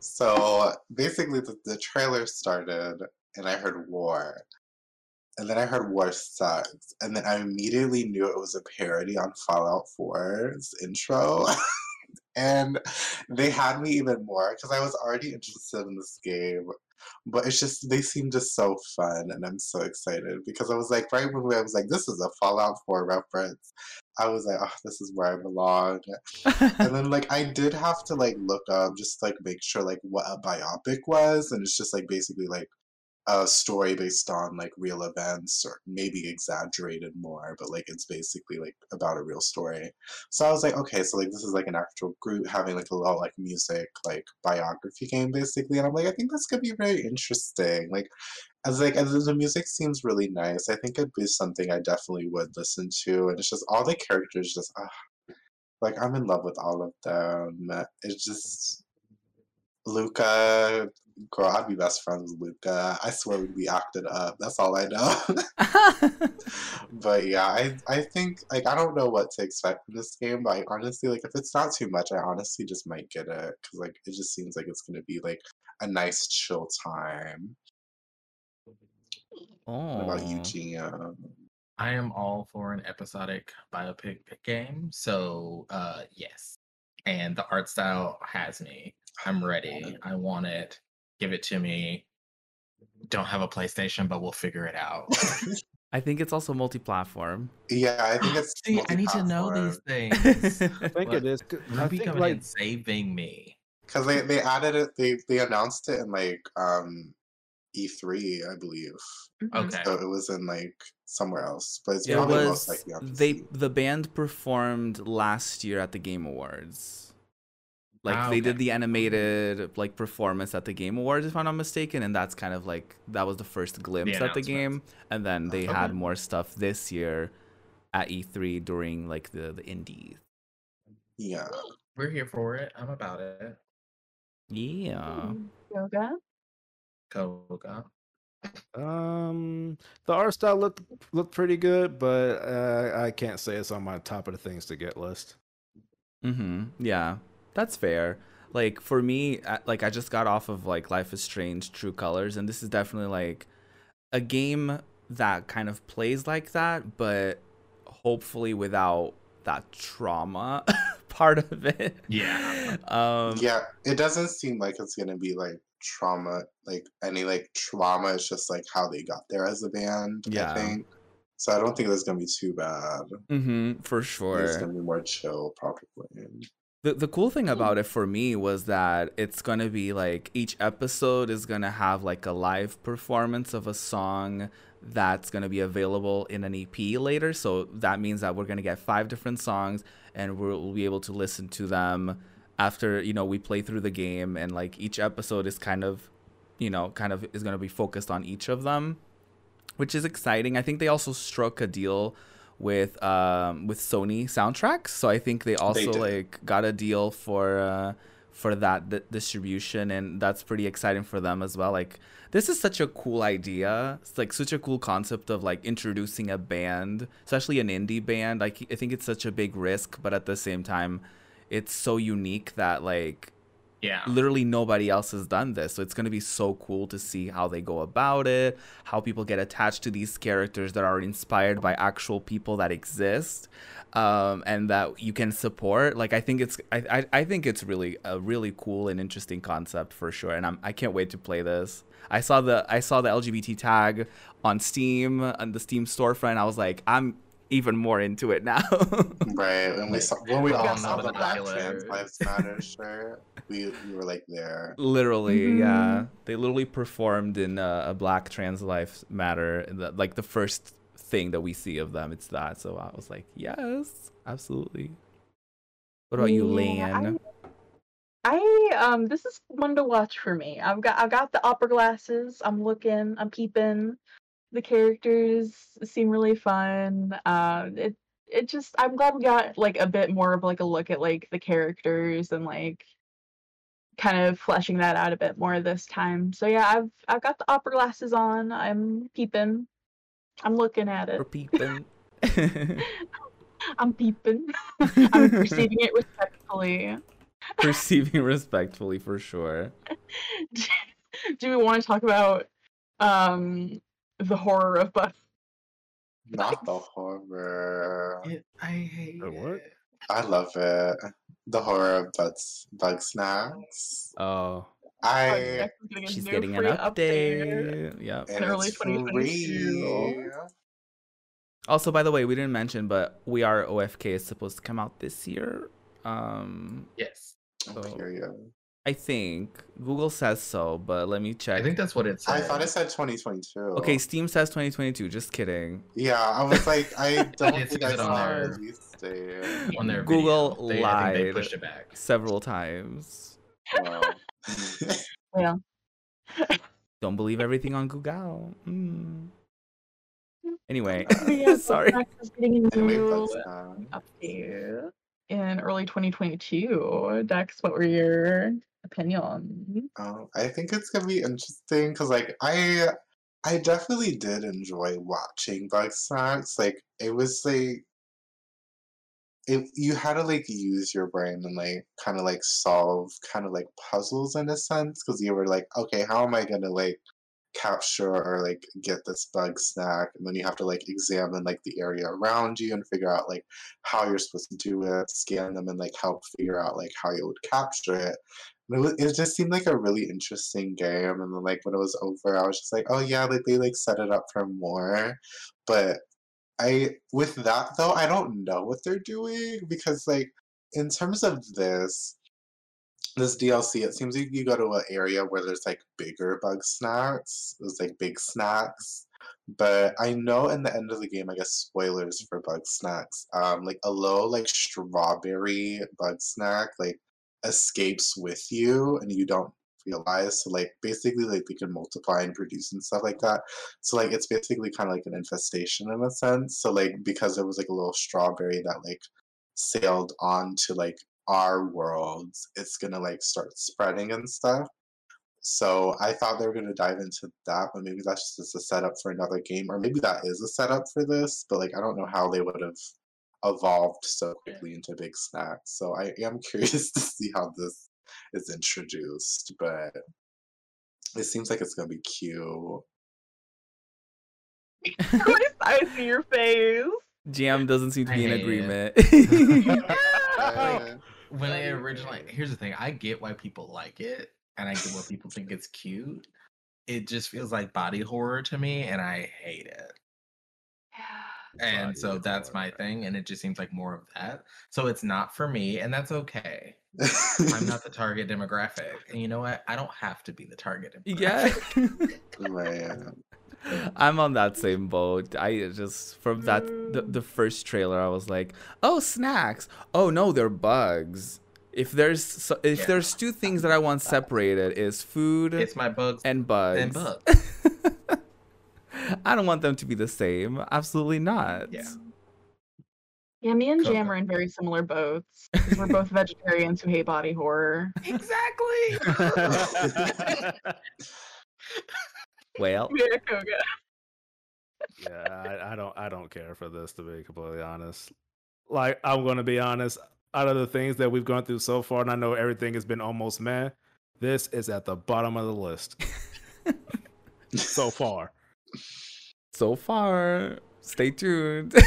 so basically, the, the trailer started, and I heard war. And then I heard war sucks. And then I immediately knew it was a parody on Fallout 4's intro. *laughs* and they had me even more because I was already interested in this game. But it's just, they seem just so fun. And I'm so excited because I was like, right when I was like, this is a Fallout 4 reference, I was like, oh, this is where I belong and then like I did have to like look up just like make sure like what a biopic was, and it's just like basically like a story based on like real events or maybe exaggerated more, but like it's basically like about a real story. So I was like, okay, so like this is like an actual group having like a little like music like biography game basically, and I'm like, I think this could be very interesting. Like as like as the music seems really nice, I think it'd be something I definitely would listen to, and it's just all the characters just. ah, like I'm in love with all of them. It's just Luca, girl, I'd be best friends with Luca. I swear we'd be acted up. That's all I know. *laughs* but yeah, I I think like I don't know what to expect from this game, but I honestly like if it's not too much, I honestly just might get it because like it just seems like it's gonna be like a nice chill time. What about you, oh. Gia? I am all for an episodic biopic game. So uh yes. And the art style has me. I'm ready. I want it. Give it to me. Don't have a PlayStation, but we'll figure it out. *laughs* I think it's also multi-platform. Yeah, I think it's *gasps* See, I need to know these things. *laughs* I think What? it is. 'cause I Ruby think coming like in saving me. Because they, they added it, they, they announced it in like um E3, I believe. Mhm. Okay. So it was in like somewhere else, but it's it probably was most likely on they PC. the band performed last year at the Game Awards. Like Ah, they did the animated like performance at the Game Awards, if I'm not mistaken, and that's kind of like that was the first glimpse at the game. And then they Okay. had more stuff this year at E3 during like the the indies. Yeah. We're here for it. I'm about it. Yeah. Yoga. Koga. Um, the art style looked looked pretty good, but uh, I can't say it's on my top of the things to get list. Mm-hmm. Yeah, that's fair. Like for me, like I just got off of like Life is Strange: True Colors, and this is definitely like a game that kind of plays like that, but hopefully without that trauma *laughs* part of it. Yeah. *laughs* Um, yeah, it doesn't seem like it's gonna be like trauma, like any like trauma. It's just like how they got there as a band. Yeah. I think. So I don't think that's gonna be too bad. Mm-hmm, for sure. It's gonna be more chill, probably. The the cool thing hmm. about it for me was that it's gonna be like each episode is gonna have like a live performance of a song that's gonna be available in an EP later. So that means that we're gonna get five different songs and we'll, be able to listen to them after you know we play through the game and like each episode is kind of you know kind of is gonna be focused on each of them, which is exciting. I think they also struck a deal with um with Sony soundtracks. So I think they also did. like got a deal for uh for that d- distribution and that's pretty exciting for them as well. Like this is such a cool idea. It's like such a cool concept of like introducing a band, especially an indie band. Like I think it's such a big risk, but at the same time it's so unique that like Yeah. literally nobody else has done this. So it's going to be so cool to see how they go about it, how people get attached to these characters that are inspired by actual people that exist. Um, and that you can support. Like I think it's I, I, I think it's really a really cool and interesting concept for sure. And I'm I can't wait to play this. I saw the I saw the LGBT tag on Steam on the Steam storefront. I was like, I'm even more into it now. *laughs* Right. When we saw when we All all saw know the the Black Trans Lives *laughs* Matter shirt, we we were like there. Literally, yeah. Mhm. They literally performed in uh, a Black Trans Life Matter, the, like the first thing that we see of them. It's that. So I was like, yes, absolutely. What about you, Yeah, Lan? I um this is one to watch for me. I've got I've got the opera glasses. I'm looking, I'm peeping. The characters seem really fun. Uh it it just I'm glad we got like a bit more of like a look at like the characters and like kind of fleshing that out a bit more this time. So yeah, I've I've got the opera glasses on. I'm peeping. I'm looking at it. peeping. *laughs* *laughs* I'm peeping. *laughs* I'm perceiving it respectfully. Perceiving respectfully for sure. do we want to talk about um the horror of Buffy? Not the horror. It, I hate Wait, what? it. I love it. The horror of bugs, Bugsnax. Oh, I She's getting an update. Yep. and early it's 2022. free. Also, by the way, we didn't mention, but We Are OFK is supposed to come out this year. Um, Yes. Oh, So- period. I think Google says so, but let me check. I think that's what it said. I thought it said 2022. Okay, Steam says 2022. Just kidding. Yeah, I was like, I *laughs* don't think I on saw a their- release date. on their Google video. They, I think they pushed it back. several times. *laughs* Well, Don't believe everything on Google. Mm. Anyway, *laughs* Yeah, sorry. Max is getting a anyway, new Bug update in early 2022. Dex, what were your opinions? Oh, I think it's gonna be interesting because, like, I I definitely did enjoy watching Bugsnax. Like, it was like it you had to like use your brain and like kind of like solve kind of like puzzles in a sense because you were like, okay, how am I gonna like capture or like get this bug snack and then you have to like examine like the area around you and figure out like how you're supposed to do it scan them and like help figure out like how you would capture it it, was, it just seemed like a really interesting game and then like when it was over i was just like oh yeah like they like set it up for more but i with that though i don't know what they're doing because like in terms of this this DLC, it seems like you go to an area where there's like bigger bug snacks. There's like big snacks. But I know in the end of the game, I guess spoilers for Bugsnax. Um, like a low like strawberry bug snack like escapes with you and you don't realize. So like basically like they can multiply and produce and stuff like that. So like it's basically kind of like an infestation in a sense. So like because there was like a little strawberry that like sailed on to like our worlds, it's gonna like start spreading and stuff. So I thought they were to dive into that, but maybe that's just a setup for another game, or maybe that is a setup for this. But like, I don't know how they would have evolved so quickly into big snacks. So I am *laughs* curious to see how this is introduced, but it seems like it's going to be cute. *laughs* I see your face. GM doesn't seem to I be in agreement. *laughs* Uh, when I originally here's the thing, I get why people like it, and I get why people think it's cute. It just feels like body horror to me, and I hate it. And Body so that's my horror. thing, and it just seems like more of that. So it's not for me, and that's okay. I'm not the *laughs* target demographic, and you know what? I don't have to be the target demographic. yeah. *laughs* Man. *laughs* I'm on that same boat. I just from that the, the first trailer I was like, "Oh, snacks. Oh no, they're bugs." If there's so, if Yeah. there's two things that I want separated is food It's my bugs and bugs. and bugs. I don't want them to be the same. Absolutely not. Yeah. Yeah, me and Coco. Jam are in very similar boats. We're both *laughs* vegetarians who hate body horror. Exactly. *laughs* *laughs* Well, Yeah, Koga. yeah, I, I don't I don't care for this to be completely honest. Like I'm gonna be honest, out of the things that we've gone through so far, and I know everything has been almost meh, this is at the bottom of the list so far. So far, stay tuned. *laughs*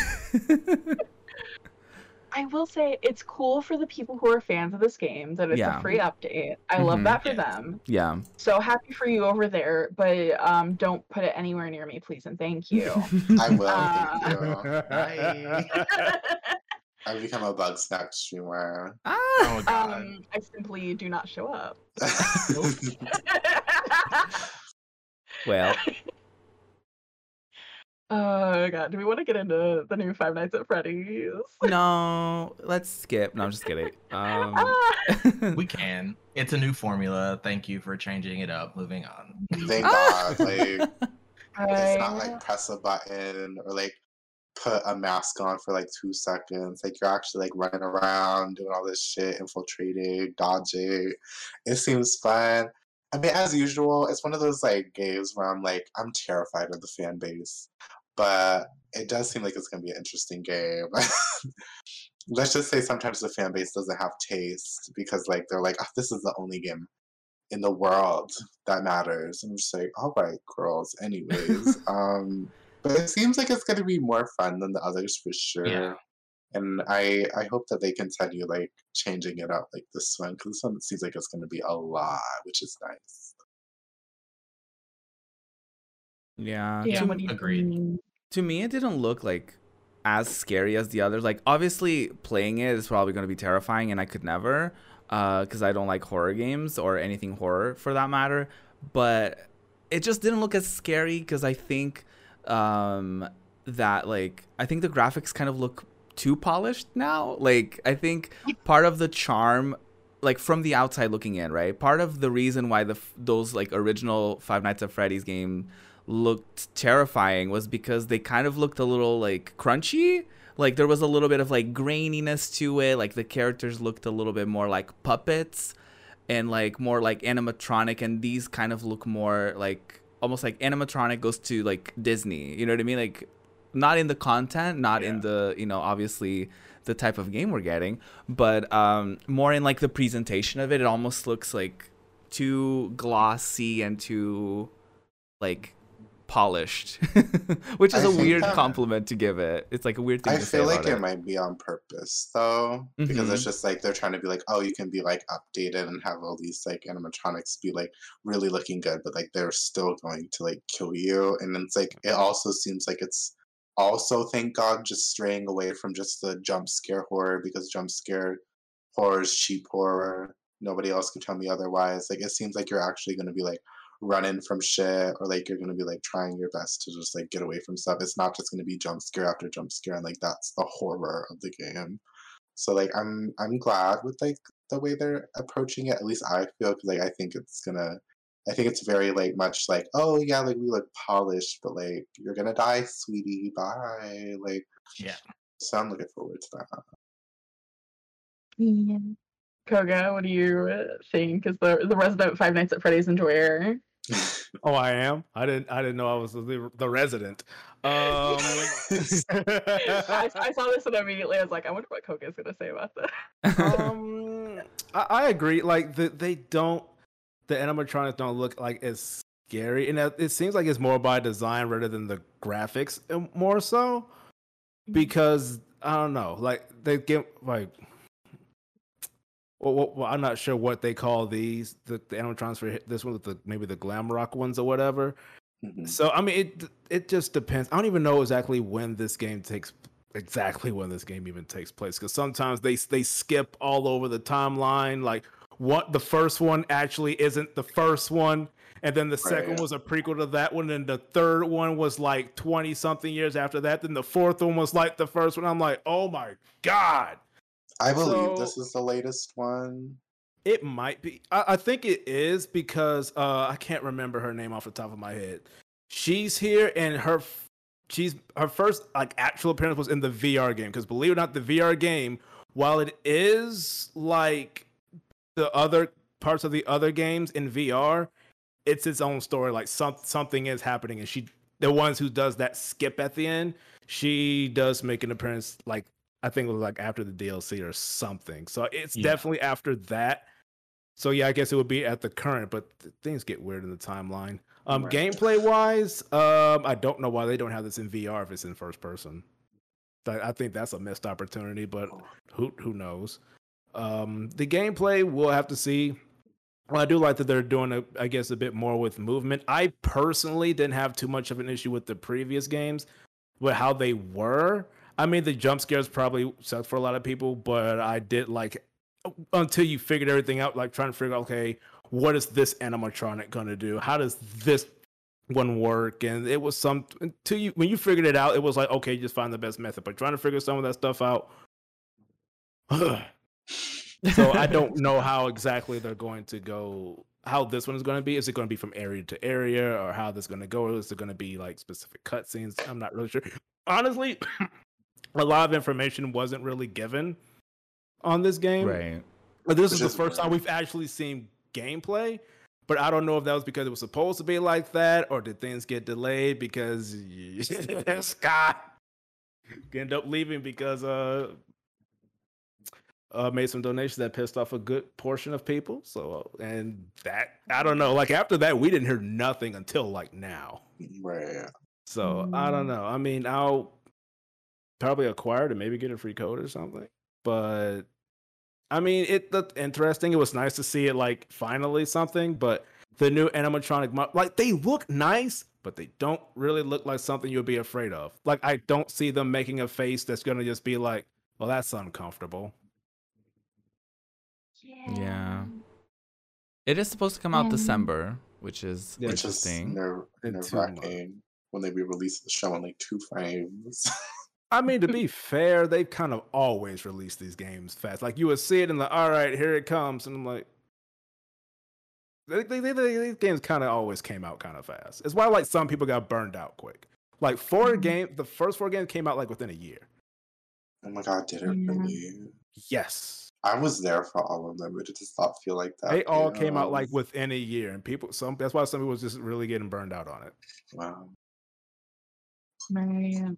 I will say it's cool for the people who are fans of this game that it's Yeah. a free update. I love Mhm. that for them. yeah. So happy for you over there, but um, don't put it anywhere near me, please and thank you. *laughs* I will. Uh, Thank you. *laughs* I've become a bug snack streamer. ah. Oh god. um, I simply do not show up. Well, oh god, do we want to get into the new Five Nights at Freddy's? no, let's skip. No, I'm just kidding. Um, Ah, *laughs* we can. It's a new formula. Thank you for changing it up. Moving on. Thank *laughs* God. Like it's not like press a button or like put a mask on for like two seconds. Like you're actually like running around doing all this shit, infiltrating, dodging. It seems fun. I mean, as usual, it's one of those like games where I'm like, I'm terrified of the fan base, but it does seem like it's gonna be an interesting game. *laughs* Let's just say sometimes the fan base doesn't have taste because like they're like, oh, this is the only game in the world that matters. I'm just like, all right, girls. Anyways, *laughs* um, but it seems like it's gonna be more fun than the others for sure. Yeah. And I I hope that they continue like changing it up like this one because this one seems like it's gonna be a lot, which is nice. yeah. yeah, to, what agreed. To me, it didn't look like as scary as the others. Like, obviously, playing it is probably going to be terrifying, and I could never, because I don't like horror games or anything horror for that matter. But it just didn't look as scary because I think um, that like I think the graphics kind of look too polished now. Like, I think *laughs* part of the charm like from the outside looking in, right? Part of the reason why the those like original Five Nights at Freddy's game looked terrifying was because they kind of looked a little like crunchy. Like there was a little bit of like graininess to it. Like the characters looked a little bit more like puppets and like more like animatronic and these kind of look more like almost like animatronic goes to like Disney. You know what I mean? Like not in the content, not in the, you know, obviously the type of game we're getting, but um more in like the presentation of it. It almost looks like too glossy and too like polished, *laughs* which is I a weird that- compliment to give it. It's like a weird thing I to say feel like it. it. might be on purpose though, because it's Mhm. just like they're trying to be like, oh, you can be like updated and have all these like animatronics be like really looking good, but like they're still going to like kill you. And it's like it also seems like it's also thank God just straying away from just the jump scare horror because jump scare horror is cheap horror. Nobody else could tell me otherwise. Like it seems like you're actually gonna be like running from shit or like you're gonna be like trying your best to just like get away from stuff. It's not just gonna be jump scare after jump scare and like that's the horror of the game. So like I'm I'm glad with like the way they're approaching it. At least I feel because like I think it's gonna I think it's very like much like oh yeah like we look polished but like you're gonna die sweetie bye like Yeah. so I'm looking forward to that. Yeah. Koga, what do you uh, think? Is the the resident Five Nights at Freddy's enjoyer? *laughs* Oh, I am. I didn't. I didn't know I was the, the resident. Um, *laughs* I, I saw this and immediately I was like, I wonder what Koga is gonna say about this. *laughs* um, I, I agree. Like the, they don't. The animatronics don't look like as scary, and it it seems like it's more by design rather than the graphics, more so. Because I don't know, like they get like. Well, well, well, I'm not sure what they call these the, the animatronics for this one with the maybe the glam rock ones or whatever. Mhm. So I mean, it it just depends. I don't even know exactly when this game takes exactly when this game even takes place because sometimes they they skip all over the timeline. Like what the first one actually isn't the first one, and then the second Right. was a prequel to that one, and the third one was like twenty something years after that. Then the fourth one was like the first one. I'm like, oh my god. I believe So- this is the latest one. It might be. I, I think it is because uh, I can't remember her name off the top of my head. She's here, and her she's her first like actual appearance was in the VR game. Because believe it or not, the VR game, while it is like the other parts of the other games in VR, it's its own story. Like some something is happening, and she the ones who does that skip at the end. She does make an appearance like I think it was like after the DLC or something. So it's Yeah. definitely after that. So yeah, I guess it would be at the current, but th- things get weird in the timeline. Um, Right. gameplay wise, um, I don't know why they don't have this in VR if it's in first person. I, I think that's a missed opportunity, but who who knows? Um, the gameplay we'll have to see. Well, I do like that they're doing, a, I guess, a bit more with movement. I personally didn't have too much of an issue with the previous games, with how they were. I mean, the jump scares probably sucked for a lot of people, but I did like until you figured everything out, like trying to figure out, okay, what is this animatronic gonna do? How does this one work? And it was some until you when you figured it out, it was like, okay, just find the best method. But trying to figure some of that stuff out. *sighs* so I don't know *laughs* how exactly they're going to go. How this one is going to be? Is it going to be from area to area, or how this is going to go? Is it going to be like specific cutscenes? I'm not really sure. Honestly, a lot of information wasn't really given on this game. right. But this Which is the first time we've actually seen gameplay. But I don't know if that was because it was supposed to be like that, or did things get delayed because *laughs* Scott ended up leaving because uh uh made some donations that pissed off a good portion of people. So and that I don't know. Like after that, we didn't hear nothing until like now. Right. So I don't Mm. know. I mean, I'll probably acquire it and maybe get a free code or something. But I mean, it looked interesting. It was nice to see it like finally something. But the new animatronic, mo- like they look nice, but they don't really look like something you'll be afraid of. Like I don't see them making a face that's gonna just be like, well, that's uncomfortable. Yeah. It is supposed to come out Um, December, which is Yeah, Which is interesting. nerve Bit nerve wracking when they re-release the show in like two frames. *laughs* I mean, to *laughs* be fair, they've kind of always released these games fast. Like you would see it and like, all right, here it comes, and I'm like, they, they, they, they- these games kind of always came out kind of fast. It's why like some people got burned out quick. Like four Mhm. game, the first four games came out like within a year. oh my god, did it Yeah. really? Yes, I was there for all of them, but it does not feel like that. they all came out like within a year, and people some that's why some people was just really getting burned out on it. wow. Right.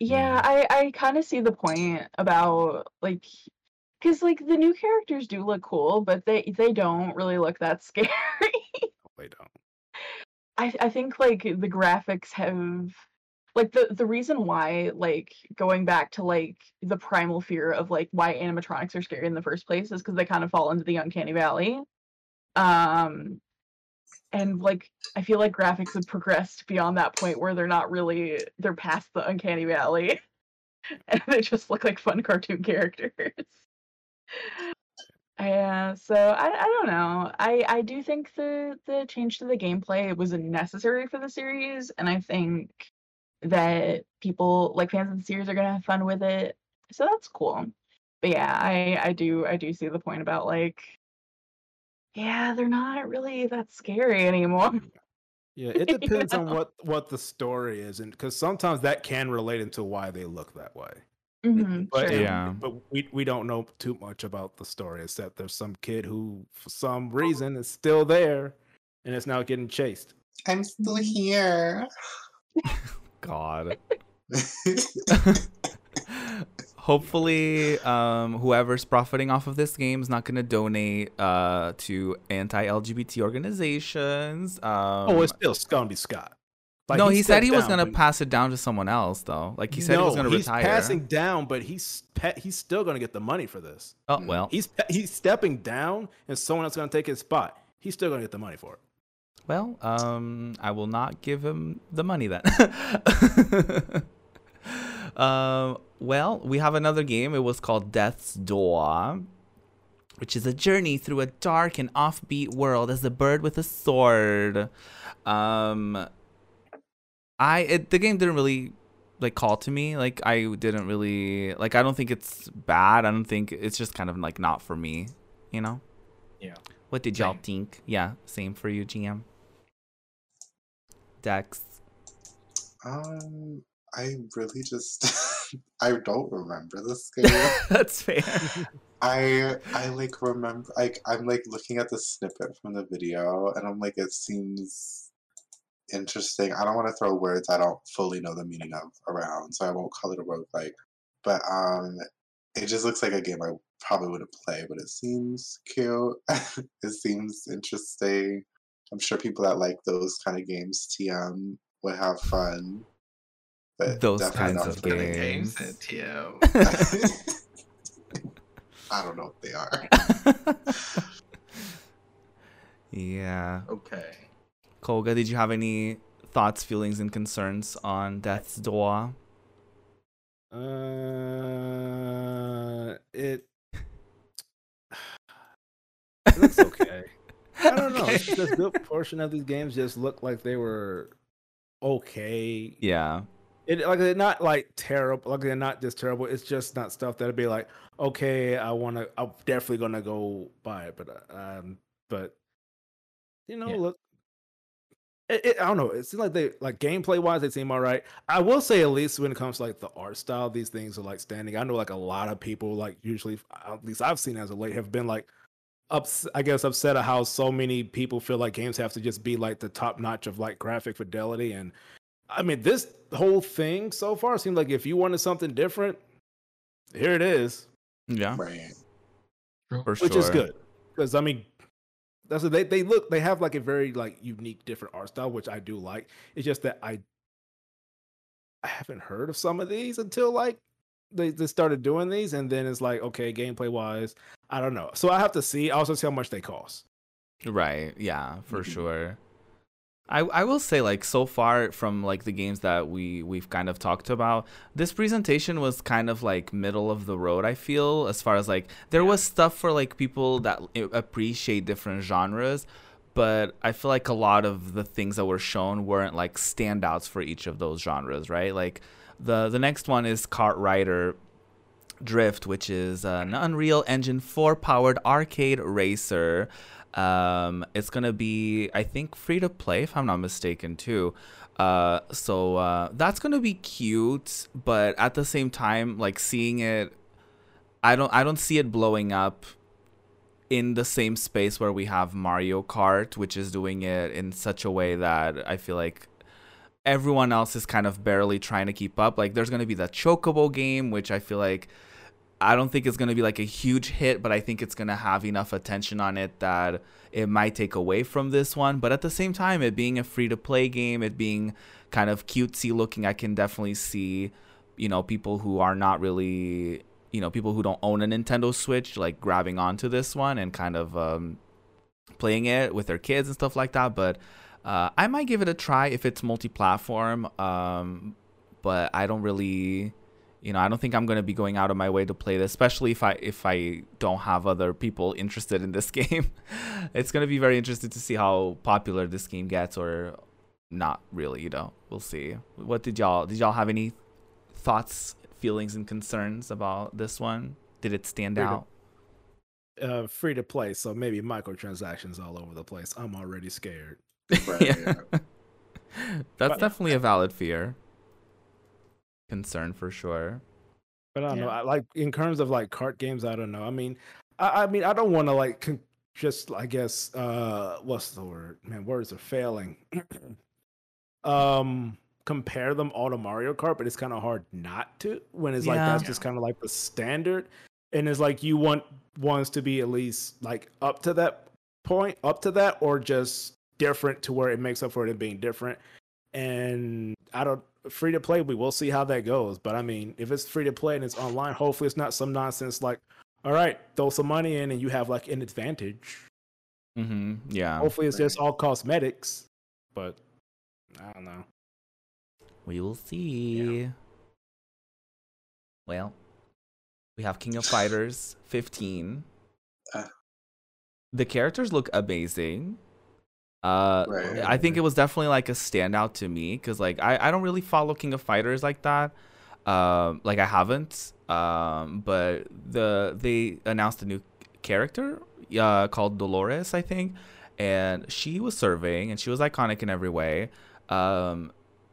Yeah, I I kind of see the point about like because like the new characters do look cool, but they they don't really look that *laughs* scary. They don't. I I think like the graphics have like the the reason why like going back to like the primal fear of like why animatronics are scary in the first place is because they kind of fall into the uncanny valley. Um and like I feel like graphics have progressed beyond that point where they're not really they're past the uncanny valley *laughs* and they just look like fun cartoon characters. Yeah, so I, I don't know. I, I do think the the change to the gameplay was necessary for the series, and I think that people like fans of the series are gonna have fun with it. So that's cool. But yeah, I I do I do see the point about like yeah, they're not really that scary anymore. Yeah, it *laughs* You depends on what what the story is, and because sometimes that can relate into why they look that way. Mhm, But sure. Yeah. but we we don't know too much about the story except there's some kid who for some reason is still there and it's now getting chased. I'm still here. *laughs* God. *laughs* Hopefully, um, whoever's profiting off of this game is not going to donate uh, to anti-LGBT organizations. Um, oh, it's still Scumby Scott. Like, no, he said stepped he was going to pass it down to someone else, though. Like he said he was going to he's retire. passing down, but he's pe- he's still going to get the money for this. Oh well, He's pe- he's stepping down, and someone else going to take his spot. He's still going to get the money for it. well. Um, I will not give him the money then. *laughs* um, well, we have another game. It was called Death's Door. which is a journey through a dark and offbeat world as a bird with a sword. Um, I it, the game didn't really like call to me. Like I didn't really like. I don't think it's bad. I don't think it's just kind of like not for me. You know. Yeah. What did y'all Same. think? Yeah, same for you, GM. Dex. Um, I really just *laughs* I don't remember this *laughs* game. That's fair. I I like remember like I'm like looking at the snippet from the video and I'm like it seems interesting. I don't want to throw words I don't fully know the meaning of around, so I won't call it a roguelike. But um it just looks like a game I probably wouldn't play, but it seems cute. *laughs* it seems interesting. I'm sure people that like those kind of games, TM, would have fun. But Those kinds of for me. The games Games. at TM. I don't know what they are. *laughs* yeah. Okay. Koga, did you have any thoughts, feelings, and concerns on Death's Door? Uh, it, *laughs* it looks okay. I don't know. It's Okay. just a good portion of these games just look like they were okay. Yeah. It like they're not like terrible. Like they're not just terrible. It's just not stuff that'd be like, okay, I want to. I'm definitely gonna go buy it. But uh, um, but you know, Yeah. look. It, it, I don't know. It seems like they like gameplay wise, they seem all right. I will say at least when it comes to like the art style, these things are like standing. I know like a lot of people like usually, at least I've seen as of late, have been like ups. I guess upset at how so many people feel like games have to just be like the top notch of like graphic fidelity and I mean, this whole thing so far seemed like if you wanted something different, here it is, Yeah. right. For sure. which is good. Because I mean, that's what they they look. They have like a very like unique, different art style, which I do like. It's just that I I haven't heard of some of these until like they, they started doing these, and then it's like okay, gameplay wise, I don't know. So I have to see. I also see how much they cost. Right. Yeah, for Mhm. sure. I I will say like so far from like the games that we we've kind of talked about, this presentation was kind of like middle of the road, I feel, as far as like there was stuff for like people that eh, appreciate different genres, but I feel like a lot of the things that were shown weren't like standouts for each of those genres, right? Like the the next one is KartRider Drift, which is an Unreal Engine 4 powered arcade racer. Um, it's gonna be, I think, free to play if I'm not mistaken, too. Uh, so uh, that's gonna be cute, but at the same time, like seeing it, I don't, I don't see it blowing up in the same space where we have Mario Kart, which is doing it in such a way that I feel like everyone else is kind of barely trying to keep up. Like there's gonna be the Chocobo game, which I feel like I don't think it's gonna be like a huge hit, but I think it's gonna have enough attention on it that it might take away from this one. But at the same time, it being a free to play game, it being kind of cutesy looking, I can definitely see, you know, people who are not really, you know, people who don't own a Nintendo Switch like grabbing onto this one and kind of um, playing it with their kids and stuff like that. But uh, I might give it a try if it's multi-platform. Um, but I don't really, you know, I don't think I'm gonna be going out of my way to play this, especially if I if I don't have other people *laughs* interested in this *laughs* game. it's gonna be very interesting to see how popular this game gets, or not really. You know, we'll see. What did y'all did y'all have any thoughts, feelings, and concerns about this one? Did it stand Free to- out? Uh, free to play, so maybe microtransactions all over the place. I'm already scared. *laughs* Right. yeah. That's But- definitely a valid fear. Concern for sure. But I don't know. I, like in terms of like cart games, I don't know. I mean, I, I mean, I don't want to like con- just, I guess, uh, what's the word? Man, words are failing. *clears throat* um, compare them all to Mario Kart, but it's kind of hard not to when it's like Yeah. that's just kind of like the standard, and it's like you want ones to be at least like up to that point, up to that, or just different to where it makes up for it being different. And I don't free to play. We will see how that goes. But I mean, if it's free to play and it's online, hopefully it's not some nonsense like, all right, throw some money in and you have like an advantage. Mm-hmm. Yeah. Hopefully it's just all cosmetics. But I don't know. We will see. Well, we have King of Fighters *sighs* 15. Uh. The characters look amazing. Uh, Right. I think it was definitely like a standout to me because like I, I don't really follow King of Fighters like that. Um, like I haven't. Um, but the they announced a new character uh, called Dolores, I think, and she was serving and she was iconic in every way. Um,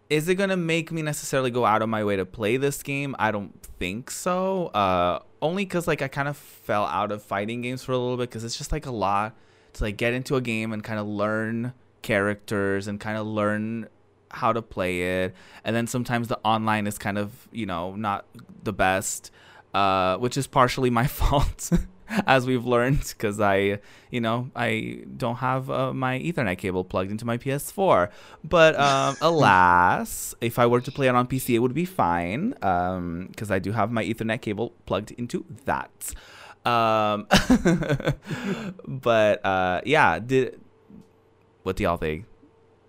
is it gonna make me necessarily go out of my way to play this game? I don't think so. Uh, only because like I kind of fell out of fighting games for a little bit because it's just like a lot to like get into a game and kind of learn characters and kind of learn how to play it. And then sometimes the online is kind of you know not the best uh, which is partially my *laughs* fault as we've learned because i you know i don't have uh, my ethernet cable plugged into my ps4 but um, *laughs* alas if i were to play it on pc it would be fine because i do have my ethernet cable plugged into that um, *laughs* but uh, yeah, did what do y'all think?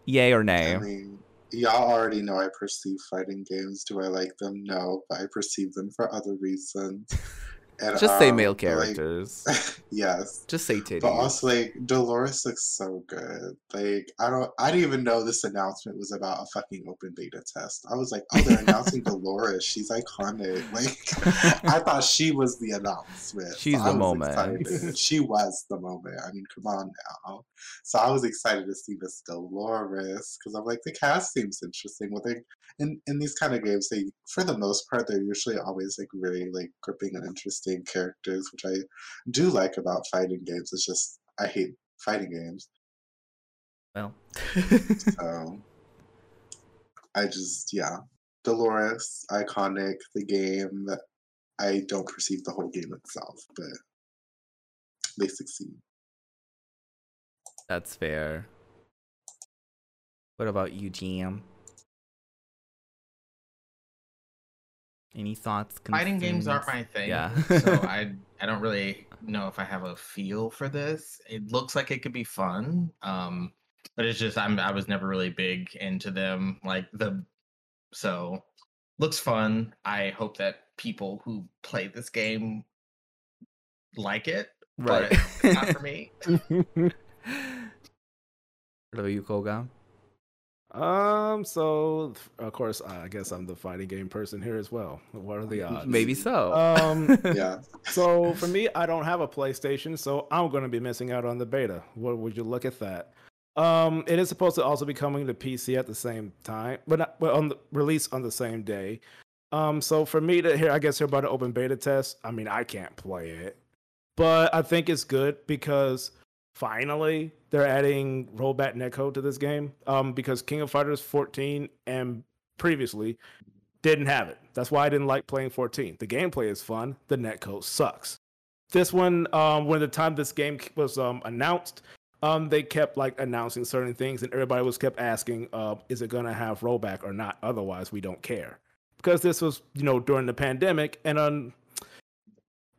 Yay or nay? I mean, y'all already know I perceive fighting games. Do I like them? No, but I perceive them for other reasons. *laughs* And, Just say um, male like- characters. *laughs* yes. Just say titties. But also, like Dolores looks so good. Like I don't, I didn't even know this announcement was about a fucking open beta test. I was like, oh, they're announcing *laughs* Dolores. She's iconic. *laughs* Like I thought she was the announcement. She's I the moment. She was the moment. I mean, come on now. So I was excited to see this Dolores because I'm like, the cast seems interesting. Well, they in in these kind of games, they for the most part, they're usually always like really like gripping and interesting characters, which I do like about fighting games. It's just I hate fighting games. well, So *laughs* I just yeah. Dolores, iconic, the game that I don't perceive the whole game itself, but they succeed. that's fair. What about you, Jam? Any thoughts? Fighting games aren't my thing. Yeah. so *laughs* I I don't really know if I have a feel for this. It looks like it could be fun. Um but it's just I'm I was never really big into them. Like the so looks fun. I hope that people who play this game like it. Right. But not for me. *laughs* what about you, Koga? Um. So of course, I guess I'm the fighting game person here as well. What are the odds? Maybe so. Um. *laughs* Yeah. so for me, I don't have a PlayStation, so I'm going to be missing out on the beta. What would you look at that? Um, it is supposed to also be coming to PC at the same time, but not, but on the release on the same day. Um, so for me to hear, I guess hear about an open beta test. I mean, I can't play it, but I think it's good because finally they're adding rollback netcode to this game. Um, because King of Fighters 14 and previously didn't have it. That's why I didn't like playing 14. The gameplay is fun. The netcode sucks. This one, um, when the time this game was um, announced, um, they kept like announcing certain things, and everybody was kept asking, uh, "Is it gonna have rollback or not?" Otherwise, we don't care because this was, you know, during the pandemic, and un-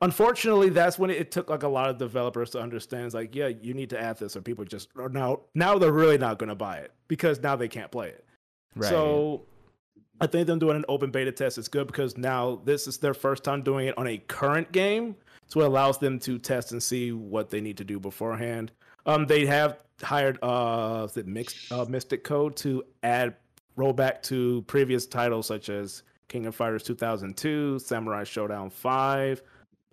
unfortunately, that's when it, took like a lot of developers to understand, it's like, yeah, you need to add this, or people just or now now they're really not gonna buy it because now they can't play it. right. So I think them doing an open beta test is good because now this is their first time doing it on a current game. So it allows them to test and see what they need to do beforehand. Um, they have hired uh, is it mixed uh, Mystic Code to add rollback to previous titles such as King of Fighters 2002, Samurai Shodown 5,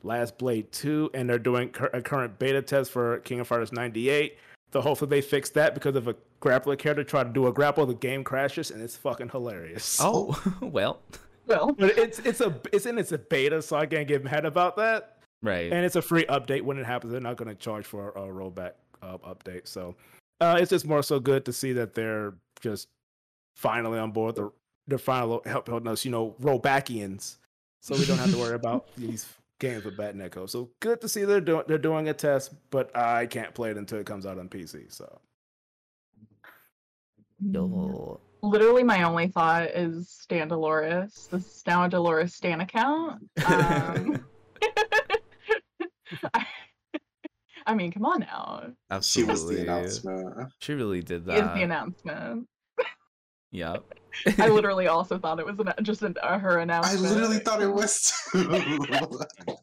Last Blade 2, and they're doing cur- a current beta test for King of Fighters 98. So hopefully they fix that because if a grappler character try to do a grapple, the game crashes and it's fucking hilarious. oh *laughs* well. Well, But it's it's a it's in its a beta, so I can't get mad about that. Right. And it's a free update when it happens. They're not going to charge for a rollback uh, update. So uh, it's just more so good to see that they're just finally on board. They're, they're finally helping us, you know, rollbackians, so we don't have to worry about *laughs* these games with bad echo. So good to see they're doing they're doing a test, but I can't play it until it comes out on PC. So Yo. literally my only thought is Stan Dolores. This is now a Dolores Stan account. Um, *laughs* *laughs* I, I mean, come on now. She Absolutely. was the announcement. She really did Is that. the announcement. Yep. I *laughs* literally also thought it was an, just an, uh, her announcement. I literally thought it was too. *laughs*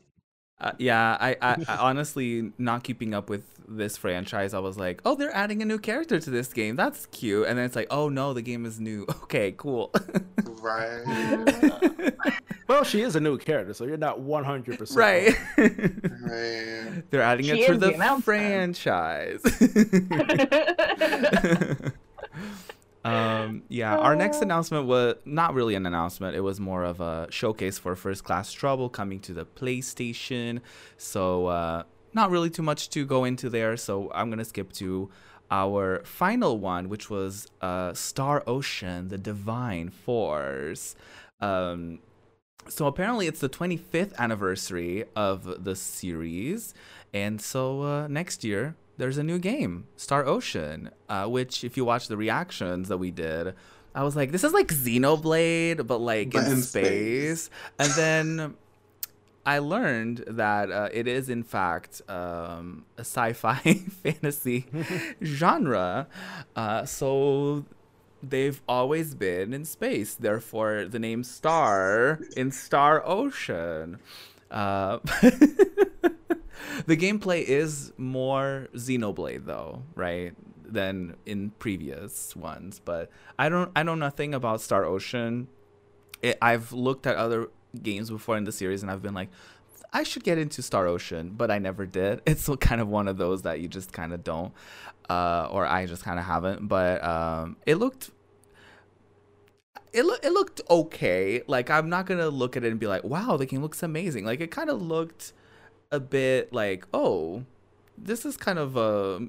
Uh, yeah, I, I, I honestly not keeping up with this franchise. I was like, oh, they're adding a new character to this game. That's cute. And then it's like, oh no, the game is new. *laughs* Okay, cool. right. well, she is a new character, so you're not one hundred percent right. Right. they're adding She it for is the the franchise. Um, yeah, our next announcement was not really an announcement. It was more of a showcase for First Class Trouble coming to the PlayStation. So, uh, not really too much to go into there. So, I'm going to skip to our final one, which was uh, Star Ocean, the Divine Force. Um, so apparently it's the 25th anniversary of the series and so uh, next year there's a new game star ocean uh, which if you watch the reactions that we did i was like this is like xenoblade but like But in, in space. space. and then *laughs* i learned that uh, it is in fact um, a sci-fi *laughs* fantasy *laughs* genre uh, so they've always been in space. Therefore, the name Star in Star Ocean. Uh, *laughs* the gameplay is more Xenoblade, though, right? Than in previous ones. But I don't, I know nothing about Star Ocean. It, I've looked at other games before in the series, and I've been like, I should get into Star Ocean, but I never did. *laughs* It's kind of one of those that you just kind of don't, uh, or I just kind of haven't. But um, it looked, it looked, it looked okay. Like I'm not gonna look at it and be like, wow, the game looks amazing. Like it kind of looked a bit like, oh, this is kind of a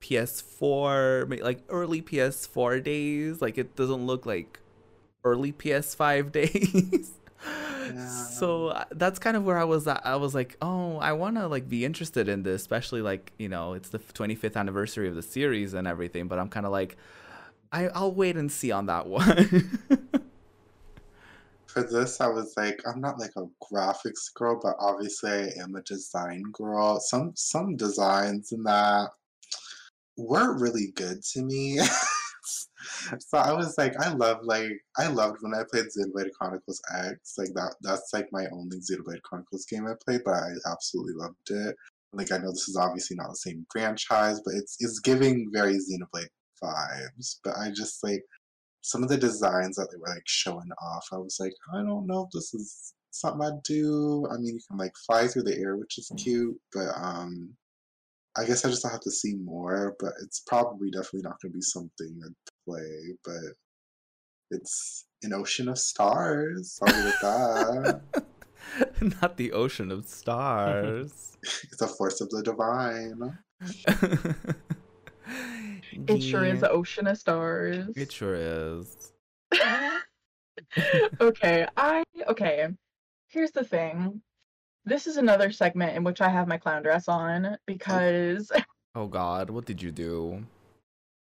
PS4, like early PS4 days. Like it doesn't look like early PS5 *laughs* days. So uh, that's kind of where I was at. I was like, oh, I want to like be interested in this, especially like, you know, it's the 25th anniversary of the series and everything, but I'm kind of like I I'll wait and see on that one. *laughs* For this, I was like, I'm not like a graphics girl, but obviously I am a design girl. Some some designs in that weren't really good to me. *laughs* so I was like, I love like I loved when I played Xenoblade Chronicles X. Like that that's like my only Xenoblade Chronicles game I played, but I absolutely loved it. Like I know this is obviously not the same franchise, but it's it's giving very Xenoblade vibes. But I just like some of the designs that they were like showing off, I was like, I don't know if this is something I'd do. I mean, you can like fly through the air, which is cute, but um, I guess I just have to see more. But it's probably definitely not going to be something I'd play. But it's an ocean of stars. I'll leave that. *laughs* not the ocean of stars. *laughs* It's a force of the divine. *laughs* It sure is the ocean of stars. It sure is. *laughs* *laughs* okay, I okay. Here's the thing. This is another segment in which I have my clown dress on oh. because *laughs* Oh God, what did you do?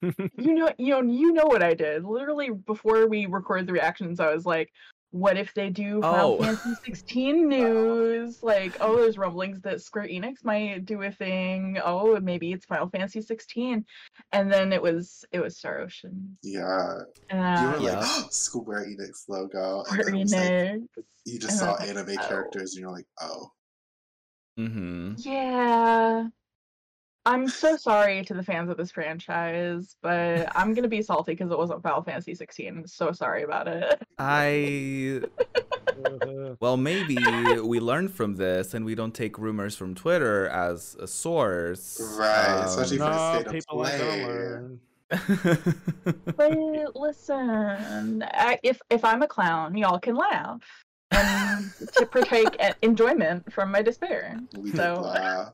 you know you know you know what I did. Literally before we recorded the reactions, I was like, what if they do Final Oh. Fantasy 16 *laughs* news? Like, oh, there's rumblings that Square Enix might do a thing. Oh, maybe it's Final Fantasy 16. And then it was it was Star Ocean. Yeah, you Uh, were Yeah. like *gasps* Square Enix logo, Square then it like, Enix. you just and saw was *laughs* like, anime oh. characters, and you're like, oh. Mm-hmm. Yeah. I'm so sorry to the fans of this franchise, but I'm gonna be salty because it wasn't Final Fantasy 16. So sorry about it. I *laughs* well maybe we learn from this and we don't take rumors from Twitter as a source. Right, especially Um, for no, state of people aren't gonna play. learn. *laughs* But listen, I, if if I'm a clown, y'all can laugh and to partake *laughs* at enjoyment from my despair. We So laugh.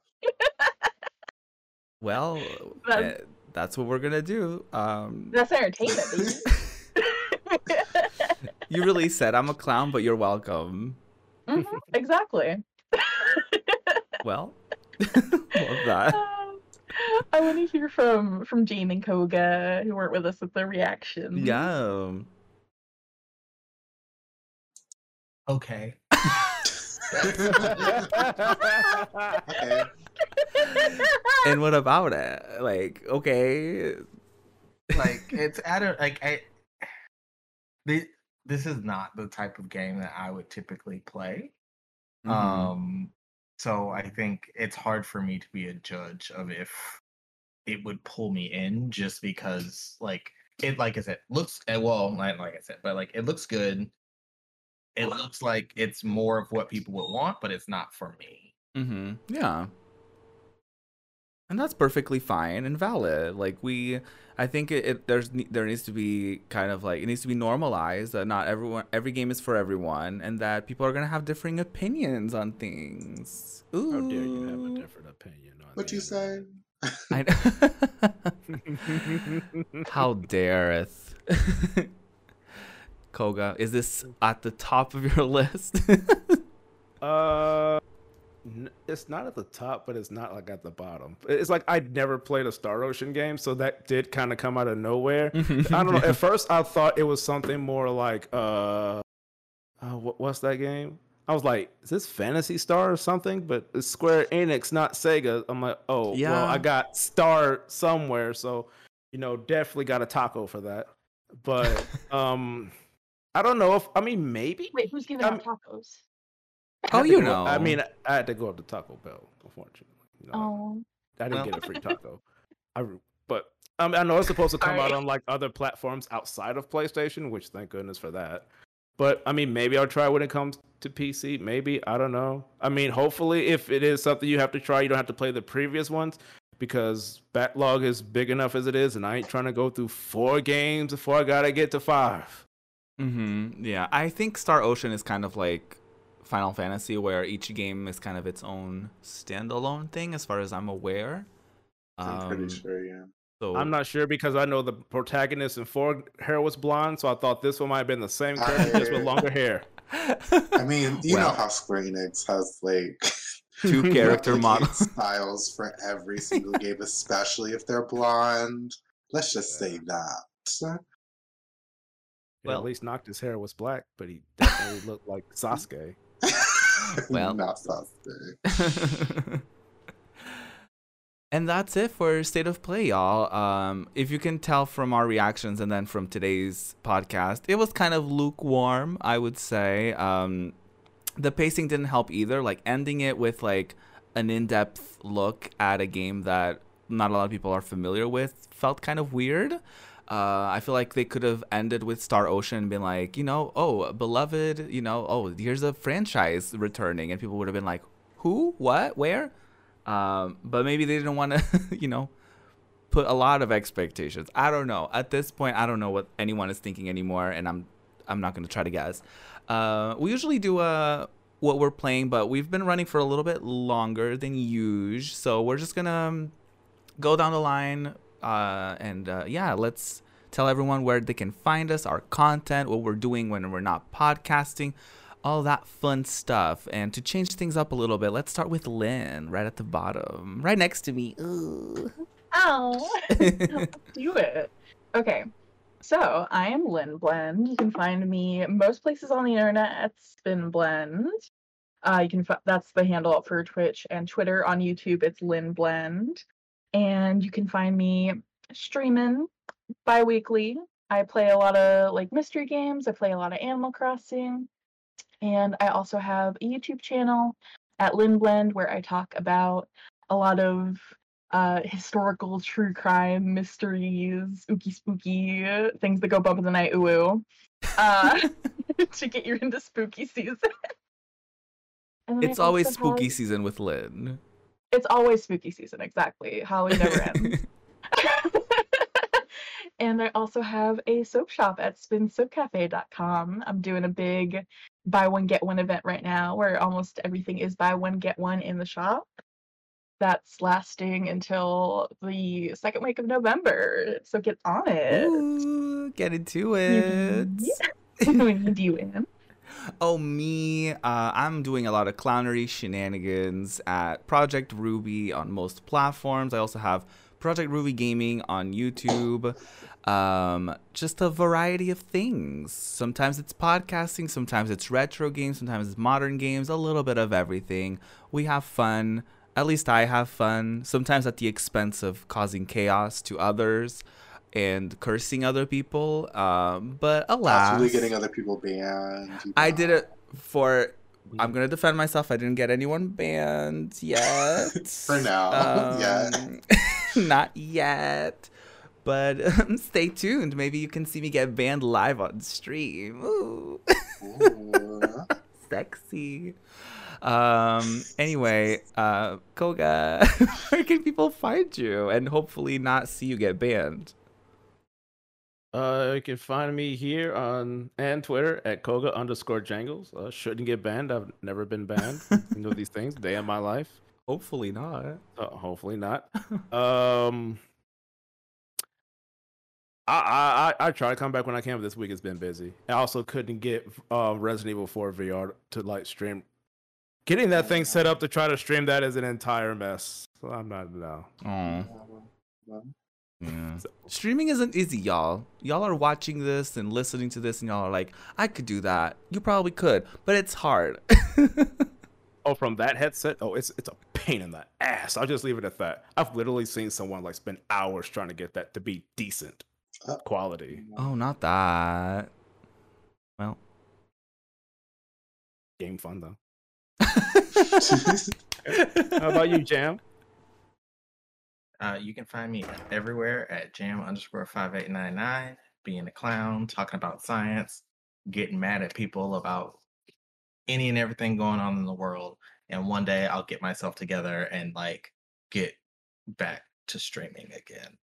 Well, That's- uh, that's what we're gonna do. Um, that's entertainment. baby. *laughs* you really said I'm a clown, but you're welcome. Mhm, exactly. *laughs* Well, *laughs* love that. Um, I want to hear from from Jane and Koga who weren't with us with the reaction. Yeah. Okay. okay. *laughs* And what about it? Like, okay. like it's at a like I this, this is not the type of game that I would typically play. Mhm. Um so I think it's hard for me to be a judge of if it would pull me in just because like it like I said looks eh, well not like I said but like it looks good. It looks like it's more of what people would want, but it's not for me. Mm-hmm. Yeah. And that's perfectly fine and valid. Like we, I think it, it there's there needs to be kind of like it needs to be normalized that not everyone every game is for everyone and that people are gonna have differing opinions on things. Ooh. How dare you have a different opinion on that? What the you say? I internet? *laughs* *laughs* How dareth. *laughs* Koga, is this at the top of your list? Uh, n- it's not at the top, but it's not like at the bottom. It's like I'd never played a Star Ocean game, so that did kind of come out of nowhere. *laughs* I don't know. At first, I thought it was something more like uh, uh what, what's that game? I was like, is this Phantasy Star or something? But it's Square Enix, not Sega. I'm like, oh, well, Yeah. I got Star somewhere, so you know, definitely got a taco for that. But *laughs* um, I don't know if I mean maybe. Wait, who's giving Um, out tacos? I Oh, had to you go- know. I mean, I had to go up to Taco Bell, unfortunately. You know, Oh, I didn't Well. get a free taco. I, re- but um, I know it's supposed to come out Alright. on like other platforms outside of PlayStation, which thank goodness for that. But I mean, maybe I'll try when it comes to PC. Maybe I don't know. I mean, hopefully, if it is something you have to try, you don't have to play the previous ones because backlog is big enough as it is, and I ain't trying to go through four games before I gotta get to five. Mm-hmm. Yeah, I think Star Ocean is kind of like Final Fantasy, where each game is kind of its own standalone thing, as far as I'm aware. I'm Um, pretty sure, yeah. So I'm not sure because I know the protagonist in four hair was blonde, so I thought this one might have been the same character just with longer hair. I mean, you know how Square Enix has like *laughs* two *laughs* character models. styles for every single *laughs* game, especially if they're blonde. Let's just say that. Well- at least Noctis' hair was black, but he definitely looked like Sasuke. *laughs* Well. not Sasuke. *laughs* and that's it for State of Play, y'all. Um, if you can tell from our reactions and then from today's podcast, it was kind of lukewarm, I would say. Um, the pacing didn't help either. Like ending it with like an in-depth look at a game that not a lot of people are familiar with felt kind of weird. Uh, I feel like they could have ended with Star Ocean and been like, you know, oh, beloved, you know, oh, here's a franchise returning, and people would have been like, who, what, where? Um, but maybe they didn't want to, *laughs* you know, put a lot of expectations. I don't know. At this point, I don't know what anyone is thinking anymore, and I'm I'm not going to try to guess. Uh, we usually do uh, what we're playing, but we've been running for a little bit longer than usual, so we're just gonna um, go down the line. Uh, and uh, yeah, let's tell everyone where they can find us, our content, what we're doing when we're not podcasting, all that fun stuff. And to change things up a little bit, let's start with Lynn, right at the bottom, right next to me. Ooh. ow. *laughs* do it. Okay. So I am Lynn Blend. You can find me most places on the internet at Spin Blend. Uh, you can fi- that's the handle for Twitch and Twitter. On YouTube, it's Lynn Blend, and you can find me streaming bi-weekly. I play a lot of like mystery games. I play a lot of Animal Crossing, and I also have a YouTube channel at Lynn Blend where I talk about a lot of uh, historical true crime mysteries, ooky spooky things that go bump in the night, ooh, ooh, uh, *laughs* *laughs* to get you into spooky season. And then I It's always spooky have- season with Lynn. It's always spooky season, exactly. Halloween never ends. *laughs* *laughs* and I also have a soap shop at spinsoapcafe.com. I'm doing a big buy one get one event right now where almost everything is buy one get one in the shop. That's lasting until the second week of November. So get on it. Ooh, get into it. we need you in. Oh, me. Uh, I'm doing a lot of clownery shenanigans at Project Ruby on most platforms. I also have Project Ruby Gaming on YouTube. Um, just a variety of things. Sometimes it's podcasting, sometimes it's retro games, sometimes it's modern games, a little bit of everything. We have fun. At least I have fun. Sometimes at the expense of causing chaos to others and cursing other people. Um, but alas, Possibly getting other people banned. you I did it for. I'm gonna defend myself. I didn't get anyone banned *laughs* yet. For now, *laughs* yeah. Um, *laughs* not yet. But um, stay tuned. Maybe you can see me get banned live on stream. Ooh, Ooh. sexy. Um. Anyway, uh, Koga, where can people find you and hopefully not see you get banned? Uh, you can find me here on and Twitter at Koga underscore Jangles. Uh, shouldn't get banned. I've never been banned. *laughs* you know these things. Day of my life. Hopefully not. Uh, hopefully not. *laughs* um, I, I I I tried to come back when I can, but this week has been busy. I also couldn't get uh, Resident Evil 4 VR to like stream. Getting that thing set up to try to stream that is an entire mess. So I'm not no. Oh. Yeah. Streaming isn't easy, y'all. Y'all are watching this and listening to this, and y'all are like, I could do that. You probably could, but it's hard. *laughs* Oh, from that headset? Oh, it's it's a pain in the ass. I'll just leave it at that. I've literally seen someone like spend hours trying to get that to be decent Uh, quality. oh, not that. Well. Game fun though. *laughs* How about you, Jam? Uh, you can find me everywhere at jam underscore five eight nine nine. Being a clown, talking about science, getting mad at people about any and everything going on in the world. And one day I'll get myself together and like get back to streaming again.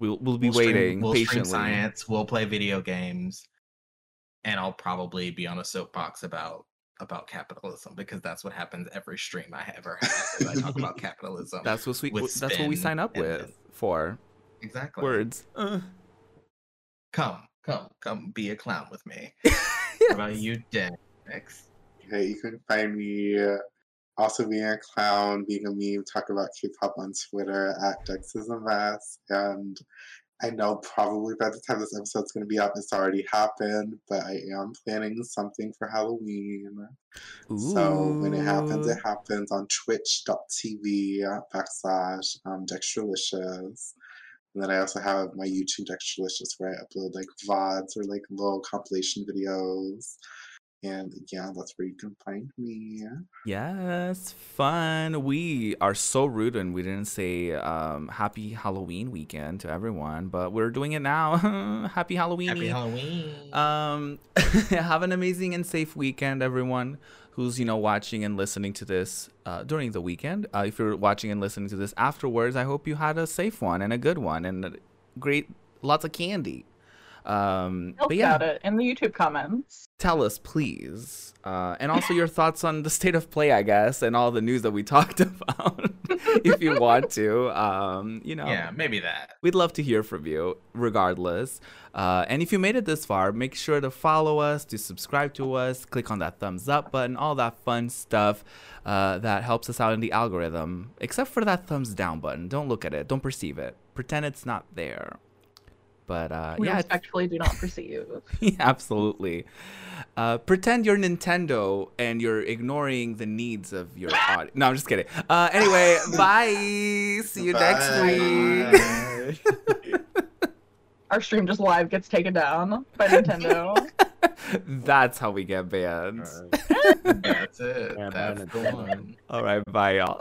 We'll, we'll be We'll stream- waiting we'll stream patiently. science. We'll play video games, and I'll probably be on a soapbox about about capitalism because that's what happens every stream I ever have. I talk about *laughs* capitalism. That's what we. That's what we sign up with then- for exactly words. Uh, Come, come, come, be a clown with me. *laughs* yes. What about you, Dex? Hey, you can find me uh, also being a clown, being a meme, talk about K-pop on Twitter at Dex is a mess. And I know probably by the time this episode's going to be up, it's already happened, but I am planning something for Halloween. So when it happens, it happens on twitch.tv uh, backslash um, Dextralicious. And then I also have my YouTube Dextralicious where I upload like VODs or like little compilation videos. And yeah, that's where you can find me. Yes, fun. We are so rude and we didn't say um, happy Halloween weekend to everyone, but we're doing it now. *laughs* happy Halloween. Happy Halloween. Um, *laughs* have an amazing and safe weekend, everyone who's you know watching and listening to this uh, during the weekend. Uh, if you're watching and listening to this afterwards, I hope you had a safe one and a good one and a great, lots of candy. Um, Tell but yeah, about it in the YouTube comments. tell us please, uh, and also your thoughts on the state of play, I guess, and all the news that we *laughs* talked about, *laughs* if you want to. Um, you know, yeah, maybe that. We'd love to hear from you, regardless. Uh, and if you made it this far, make sure to follow us, to subscribe to us, click on that thumbs up button, all that fun stuff uh, that helps us out in the algorithm. Except for that thumbs down button. Don't look at it. Don't perceive it. Pretend it's not there. But uh, We yeah, it's- respectfully do not perceive. *laughs* yeah, absolutely. Uh, pretend you're Nintendo and you're ignoring the needs of your audience. No, I'm just kidding. Uh, anyway, *laughs* bye. See you next week. *laughs* Our stream just live gets taken down by Nintendo. That's how we get banned. That's it. Yeah, That's man, the it's- one. All right, bye, y'all.